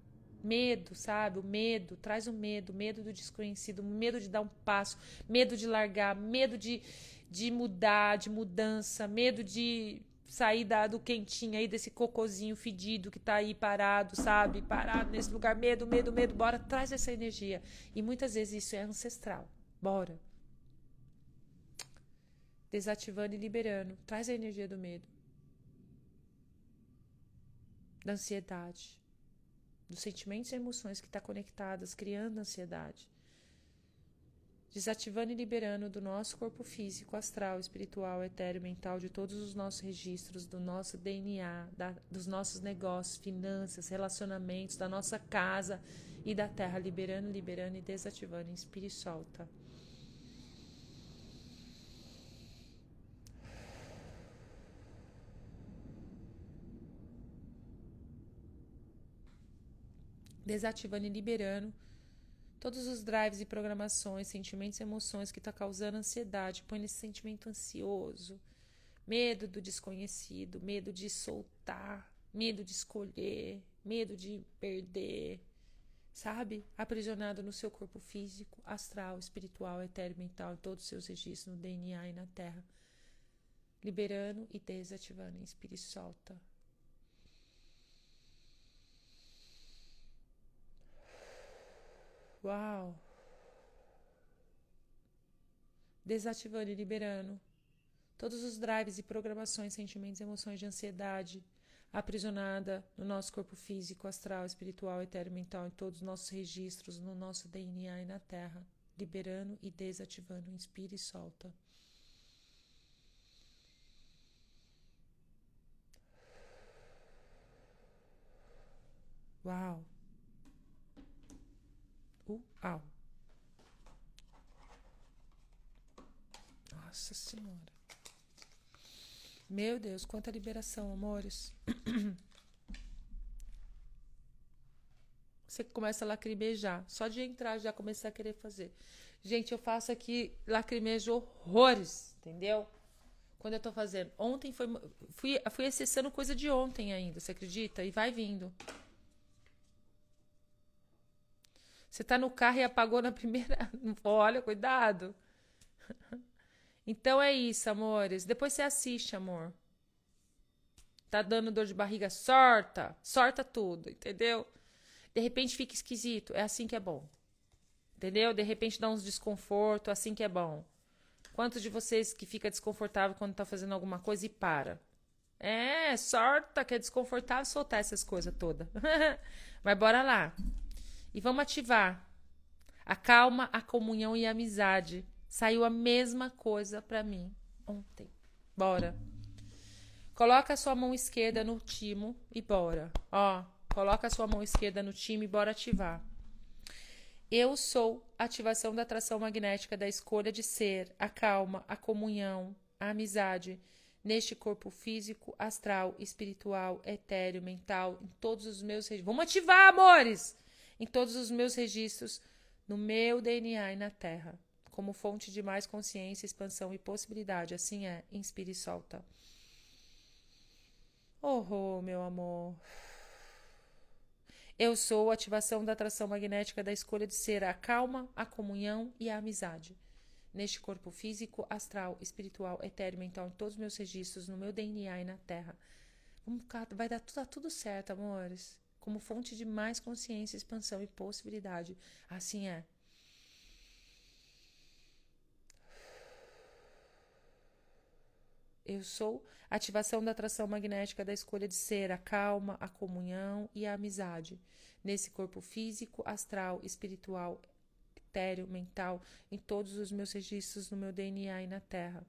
Medo, sabe? O medo, traz o medo, medo do desconhecido, medo de dar um passo, medo de largar, medo de, de mudar, de mudança, medo de sair da, do quentinho aí, desse cocozinho fedido que tá aí parado, sabe? Parado nesse lugar. Medo, medo, medo. Bora, traz essa energia. E muitas vezes isso é ancestral. Bora desativando e liberando. Traz a energia do medo, da ansiedade, dos sentimentos e emoções que estão tá conectadas, criando ansiedade. Desativando e liberando do nosso corpo físico, astral, espiritual, etéreo, mental, de todos os nossos registros, do nosso DNA, da, dos nossos negócios, finanças, relacionamentos, da nossa casa e da terra, liberando, liberando e desativando. Inspire e solta. Desativando e liberando todos os drives e programações, sentimentos e emoções que está causando ansiedade, põe nesse sentimento ansioso, medo do desconhecido, medo de soltar, medo de escolher, medo de perder, sabe? Aprisionado no seu corpo físico, astral, espiritual, etéreo, mental, em todos os seus registros no DNA e na Terra. Liberando e desativando. Inspire e solta. Uau! Desativando e liberando todos os drives e programações, sentimentos, emoções de ansiedade aprisionada no nosso corpo físico, astral, espiritual, etéreo, mental, em todos os nossos registros, no nosso DNA e na Terra, liberando e desativando. Inspira e solta. Uau! Uau! Nossa Senhora. Meu Deus, quanta liberação, amores. Você começa a lacrimejar. Só de entrar já começar a querer fazer. Gente, eu faço aqui lacrimejo horrores, entendeu? Quando eu tô fazendo. Ontem foi. Fui, fui acessando coisa de ontem ainda, você acredita? E vai vindo. Você tá no carro e apagou na <laughs> primeira. Olha, cuidado. <laughs> Então é isso, amores. Depois você assiste, amor. Tá dando dor de barriga? Sorta. Sorta tudo, entendeu? De repente fica esquisito. É assim que é bom. Entendeu? De repente dá uns desconforto. Assim que é bom. Quantos de vocês que fica desconfortável quando tá fazendo alguma coisa e para? É, sorta que é desconfortável soltar essas coisas todas. <laughs> Mas bora lá. E vamos ativar a calma, a comunhão e a amizade. Saiu a mesma coisa para mim ontem. Bora. Coloca a sua mão esquerda no timo e bora. Ó, coloca a sua mão esquerda no timo e bora ativar. Eu sou a ativação da atração magnética da escolha de ser, a calma, a comunhão, a amizade neste corpo físico, astral, espiritual, etéreo, mental, em todos os meus. Vamos ativar, amores! Em todos os meus registros, no meu DNA e na Terra, como fonte de mais consciência, expansão e possibilidade. Assim é, inspire e solta. Oh, meu amor. Eu sou a ativação da atração magnética da escolha de ser a calma, a comunhão e a amizade. Neste corpo físico, astral, espiritual, etéreo, mental, em todos os meus registros, no meu DNA e na Terra. Vai dar tudo, tudo certo, amores como fonte de mais consciência, expansão e possibilidade. Assim é. Eu sou ativação da atração magnética da escolha de ser, a calma, a comunhão e a amizade. Nesse corpo físico, astral, espiritual, etéreo, mental, em todos os meus registros no meu DNA e na Terra.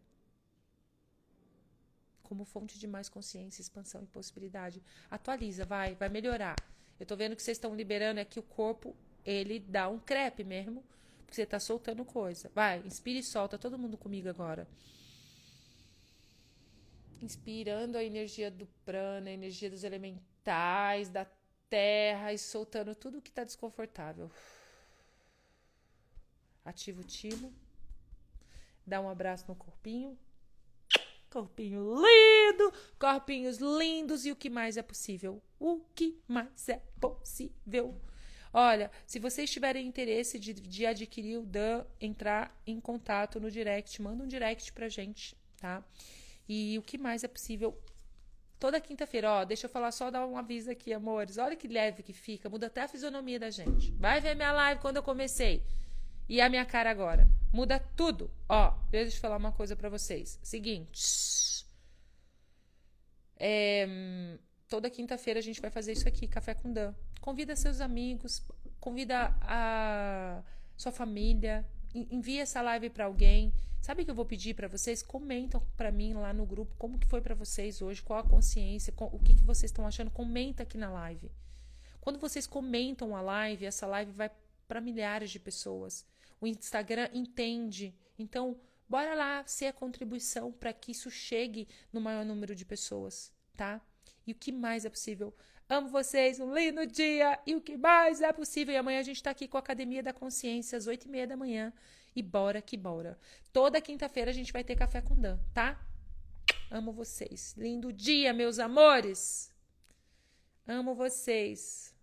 Como fonte de mais consciência, expansão e possibilidade. Atualiza, vai, vai melhorar. Eu tô vendo que vocês estão liberando é que o corpo, ele dá um crepe mesmo, porque você tá soltando coisa. Vai, inspira e solta todo mundo comigo agora. Inspirando a energia do prana, a energia dos elementais, da terra e soltando tudo que tá desconfortável. Ativa o timo. Dá um abraço no corpinho. Corpinho lindo, corpinhos lindos e o que mais é possível? O que mais é possível? Olha, se vocês tiverem interesse de, de adquirir o Dan, entrar em contato no direct, manda um direct pra gente, tá? E o que mais é possível? Toda quinta-feira, ó, deixa eu falar só dar um aviso aqui, amores. Olha que leve que fica, muda até a fisionomia da gente. Vai ver minha live quando eu comecei. E a minha cara agora. Muda tudo. Ó, deixa eu falar uma coisa para vocês. Seguinte. É, toda quinta-feira a gente vai fazer isso aqui, Café com Dan. Convida seus amigos, convida a sua família, envia essa live para alguém. Sabe o que eu vou pedir para vocês? Comentam para mim lá no grupo como que foi para vocês hoje, qual a consciência, o que, que vocês estão achando. Comenta aqui na live. Quando vocês comentam a live, essa live vai para milhares de pessoas. O Instagram entende. Então, bora lá ser a contribuição para que isso chegue no maior número de pessoas, tá? E o que mais é possível? Amo vocês, um lindo dia e o que mais é possível. E amanhã a gente tá aqui com a Academia da Consciência, às oito e meia da manhã. E bora que bora. Toda quinta-feira a gente vai ter café com Dan, tá? Amo vocês. Lindo dia, meus amores. Amo vocês.